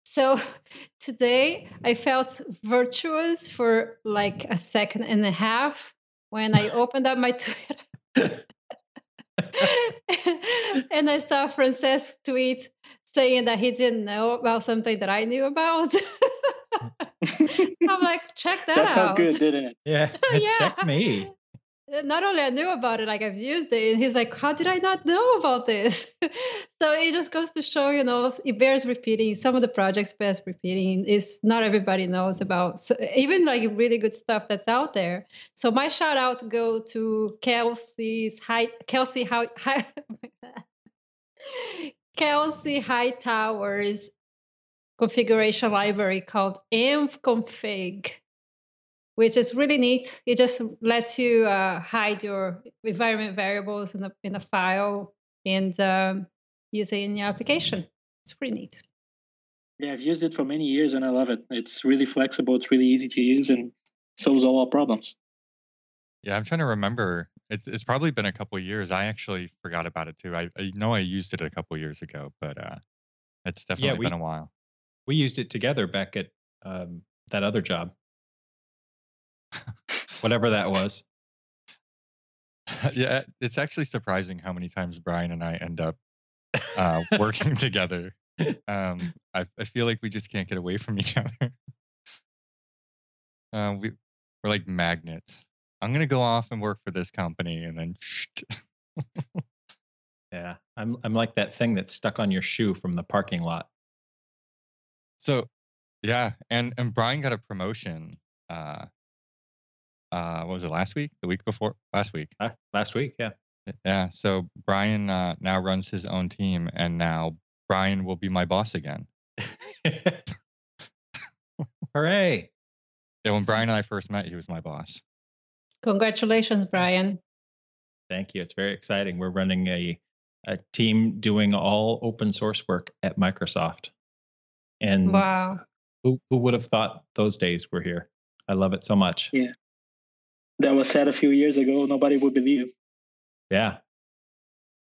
So today I felt virtuous for like a second and a half when I opened up my Twitter and I saw Francesc tweet saying that he didn't know about something that I knew about. I'm like, check that, That out. felt good, didn't it? Yeah. Yeah. Check me. Eh, not only I knew about it, like I've used it, and he's like, "How did I not know about this?" so it just goes to show, you know, it bears repeating. Some of the projects bears repeating. Is not everybody knows about, so even like really good stuff that's out there. So my shout out go to Kelsey's high Kelsey how high, Kelsey configuration library called envconfig which is really neat. It just lets you uh, hide your environment variables in a in a file and um, use it in your application. It's pretty neat. Yeah, I've used it for many years and I love it. It's really flexible, it's really easy to use and solves all our problems. Yeah, I'm trying to remember. It's it's probably been a couple of years. I actually forgot about it too. I, I know I used it a couple of years ago, but uh, it's definitely we- been a while. We used it together back at um, that other job, whatever that was. yeah, it's actually surprising how many times Brian and I end up uh, working together. Um, I, I feel like we just can't get away from each other. Uh, we we're like magnets. I'm gonna go off and work for this company, and then Yeah, I'm I'm like that thing that's stuck on your shoe from the parking lot. So, yeah, and and Brian got a promotion. Uh, uh, what was it last week? The week before? Last week. Uh, last week, yeah. Yeah. So Brian uh, now runs his own team, and now Brian will be my boss again. Hooray! Yeah. When Brian and I first met, he was my boss. Congratulations, Brian. Thank you. It's very exciting. We're running a a team doing all open source work at Microsoft. And Wow. who who would have thought those days were here? I love it so much. Yeah. That was said a few years ago. Nobody would believe. Yeah.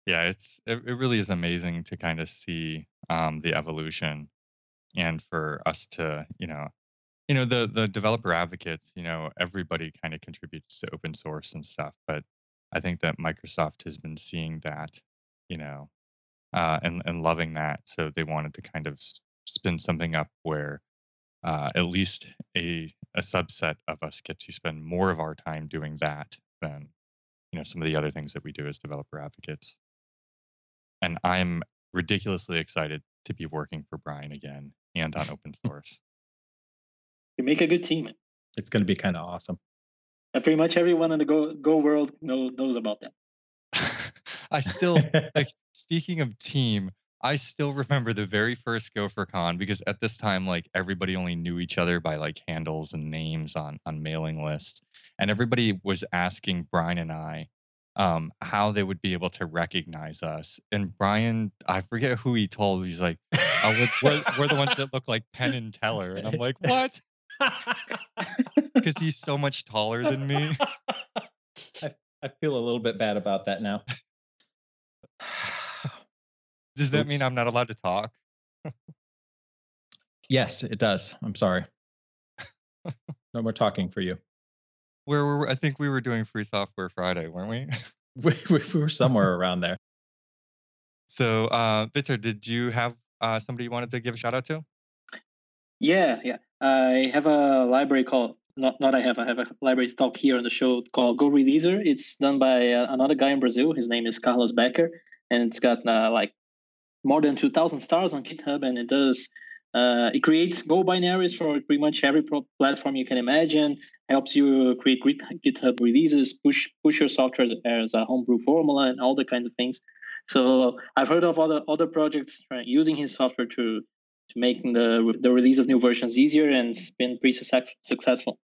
Yeah, it's it, it really is amazing to kind of see um, the evolution, and for us to you know, you know the the developer advocates, you know, everybody kind of contributes to open source and stuff, but I think that Microsoft has been seeing that, you know, uh, and and loving that, so they wanted to kind of spin something up where uh, at least a a subset of us get to spend more of our time doing that than you know some of the other things that we do as developer advocates and I'm ridiculously excited to be working for Brian again and on open source. You make a good team. It's going to be kind of awesome. And pretty much everyone in the Go, Go world know, knows about that. I still like speaking of team, I still remember the very first GopherCon because at this time like everybody only knew each other by like handles and names on on mailing lists. And everybody was asking Brian and I um how they would be able to recognize us. And Brian, I forget who he told, he's like, oh, we're, we're, we're the ones that look like Penn and Teller. And I'm like, what? Because he's so much taller than me. I, I feel a little bit bad about that now. Does that mean I'm not allowed to talk? Yes, it does. I'm sorry. No more talking for you. Where were I think we were doing Free Software Friday, weren't we? We, we we were somewhere around there. So, uh, Victor, did you have uh, somebody you wanted to give a shout out to? Yeah, yeah. I have a library called not not I have I have a library talk here on the show called Go Releaser. It's done by uh, another guy in Brazil. His name is Carlos Becker, and it's got uh, like more than two thousand stars on GitHub, and it does Uh, it creates Go binaries for pretty much every pro- platform you can imagine. Helps you create GitHub releases, push push your software as a homebrew formula, and all the kinds of things. So I've heard of other other projects using his software to to make the the release of new versions easier, and it's been pretty success, successful.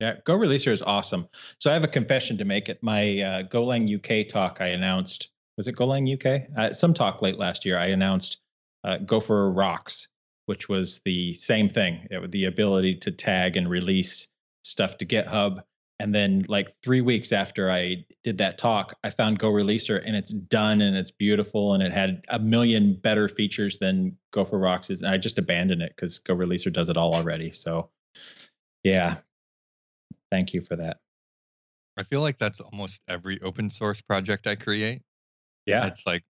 Yeah, Go Releaser is awesome. So I have a confession to make at my uh, Golang UK talk. I announced was it Golang UK? Uh, some talk late last year. I announced uh, Gopher Rocks, which was the same thing. It, the ability to tag and release stuff to GitHub. And then, like three weeks after I did that talk, I found Go Releaser and it's done and it's beautiful and it had a million better features than Gopher Rocks is. And I just abandoned it because Go Releaser does it all already. So, yeah, thank you for that. I feel like that's almost every open source project I create. Yeah. It's like,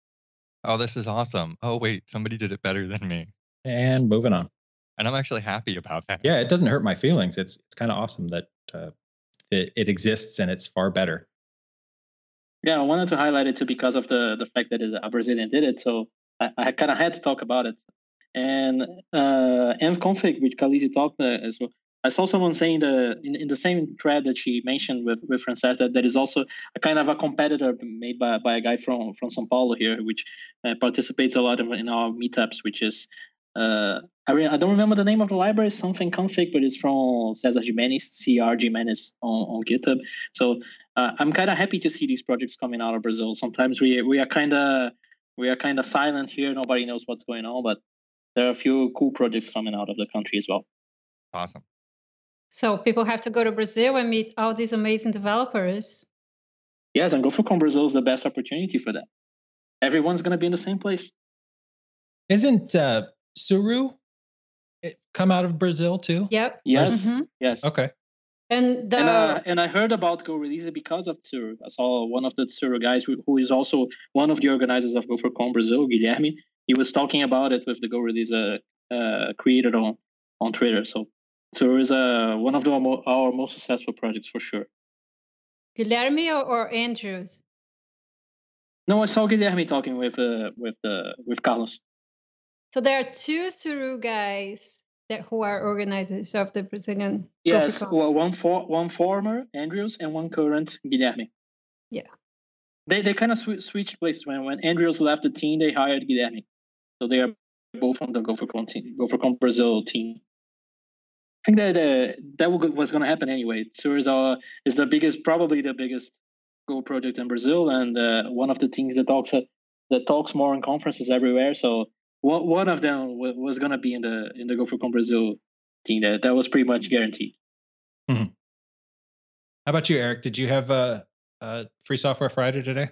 oh, this is awesome. Oh, wait, somebody did it better than me and moving on. And I'm actually happy about that. Yeah, it doesn't hurt my feelings. It's it's kind of awesome that uh, it, it exists and it's far better. Yeah, I wanted to highlight it too because of the the fact that a Brazilian did it. So I, I kind of had to talk about it. And uh, config, which Carlisia talked uh, as well. I saw someone saying the in, in the same thread that she mentioned with with Francesc that there is also a kind of a competitor made by, by a guy from from São Paulo here, which uh, participates a lot in, in our meetups, which is uh, I, re- I don't remember the name of the library, something config, but it's from Cesar Jimenez, CR Jimenez on, on GitHub. So uh, I'm kind of happy to see these projects coming out of Brazil. Sometimes we we are kind of we are kind of silent here. Nobody knows what's going on, but there are a few cool projects coming out of the country as well. Awesome. So people have to go to Brazil and meet all these amazing developers. Yes, and GopherCon Brazil is the best opportunity for that. Everyone's going to be in the same place. Isn't uh, Tsuru it come out of Brazil too? Yep. Yes. Mm-hmm. Yes. Okay. And the... and, uh, and, I heard about Go Releaser because of Tsuru. I saw one of the Tsuru guys who, who is also one of the organizers of GopherCon Brazil, Guilherme. He was talking about it with the Go Release uh, uh, created on on Twitter. So Tsuru is uh, one of the, our most successful projects for sure. Guilherme or, or Andrews? No, I saw Guilherme talking with uh, with uh, with Carlos. So there are two Tsuru guys that who are organizers of the Brazilian. Yes, well, one for one former Andrews and one current Guilherme. Yeah. They they kind of sw- switched places when when Andrews left the team. They hired Guilherme, so they are both on the GopherCon team, GopherCon Brazil team. I think that uh, that was going to happen anyway. Tsuru is, is the biggest, probably the biggest Go project in Brazil, and uh, one of the teams that talks uh, that talks more in conferences everywhere. So one one of them was going to be in the in the GopherCon Brazil team. That that was pretty much guaranteed. Mm-hmm. How about you, Erik? Did you have a, a free software Friday today?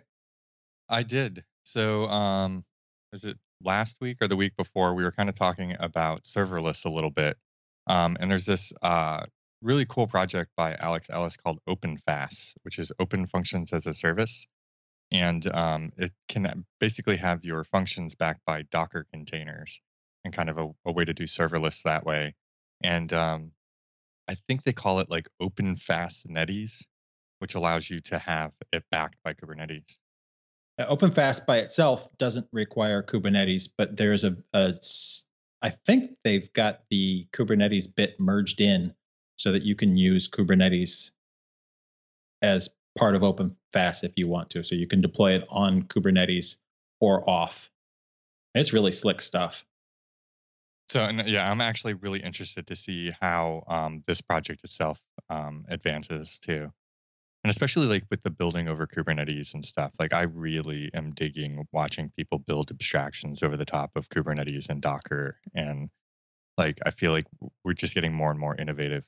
I did. So, um, was it last week or the week before? We were kind of talking about serverless a little bit, um, and there's this uh, really cool project by Alex Ellis called OpenFaaS, which is Open Functions as a Service and um, it can basically have your functions backed by Docker containers and kind of a, a way to do serverless that way. And um, I think they call it like Open Fastnetties, which allows you to have it backed by Kubernetes. Uh, OpenFaaS by itself doesn't require Kubernetes, but there's a, a I think they've got the Kubernetes bit merged in so that you can use Kubernetes as part of OpenFaaS if you want to. So you can deploy it on Kubernetes or off. It's really slick stuff. So yeah, I'm actually really interested to see how um, this project itself um, advances too, and especially like with the building over Kubernetes and stuff. Like I really am digging watching people build abstractions over the top of Kubernetes and Docker, and like I feel like we're just getting more and more innovative.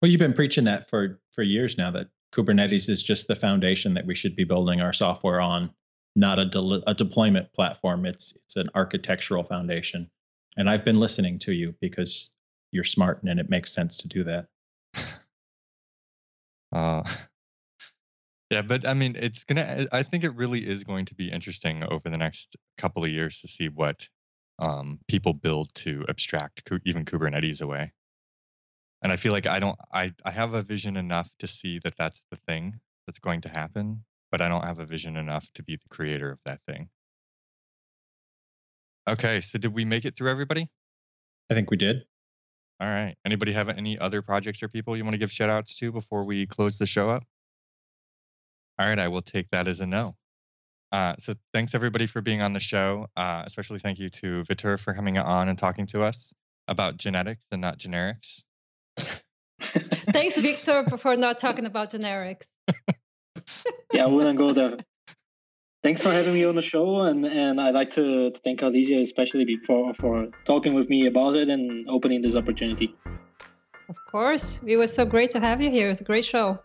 Well, you've been preaching that for for years now that Kubernetes is just the foundation that we should be building our software on, not a, de- a deployment platform. It's it's an architectural foundation. And I've been listening to you because you're smart and it makes sense to do that. Uh, yeah, but I mean, it's gonna. I think it really is going to be interesting over the next couple of years to see what um, people build to abstract even Kubernetes away and i feel like i don't i i have a vision enough to see that that's the thing that's going to happen but i don't have a vision enough to be the creator of that thing okay so did we make it through everybody I think we did. All right. Anybody have any other projects or people you want to give shout outs to before we close the show up? All right, I will take that as a no. Uh, so thanks everybody for being on the show. Uh, especially thank you to Vitor for coming on and talking to us about genetics and not generics. Thanks, Victor, for not talking about generics. yeah, we wouldn't go there. Thanks for having me on the show, and, and I'd like to, to thank Carlisia especially for for talking with me about it and opening this opportunity. Of course, it was so great to have you here. It was a great show.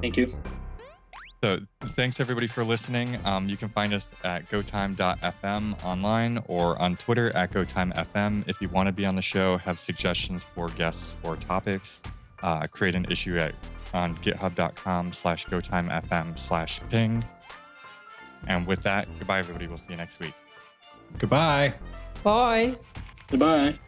Thank you. So thanks everybody for listening. Um, you can find us at gotime.fm online or on Twitter at gotimefm. If you want to be on the show, have suggestions for guests or topics, uh, create an issue at on github.com slash gotimefm slash ping. And with that, goodbye everybody. We'll see you next week. Goodbye. Bye. Goodbye.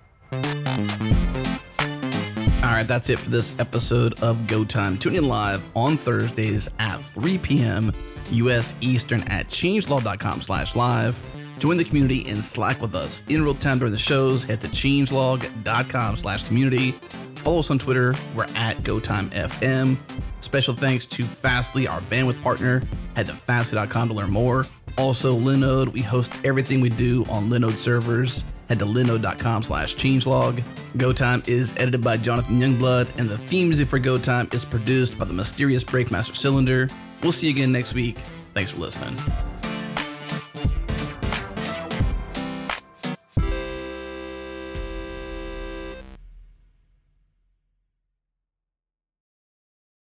All right, that's it for this episode of Go Time. Tune in live on Thursdays at 3 p.m. U.S. Eastern at changelog.com slash live. Join the community and Slack with us in real time during the shows. Head to changelog.com slash community. Follow us on Twitter. We're at GoTimeFM. Special thanks to Fastly, our bandwidth partner. Head to fastly.com to learn more. Also, Linode. We host everything we do on Linode servers head to linode.com slash changelog. Go Time is edited by Jonathan Youngblood, and the theme music for Go Time is produced by the mysterious Breakmaster Cylinder. We'll see you again next week. Thanks for listening.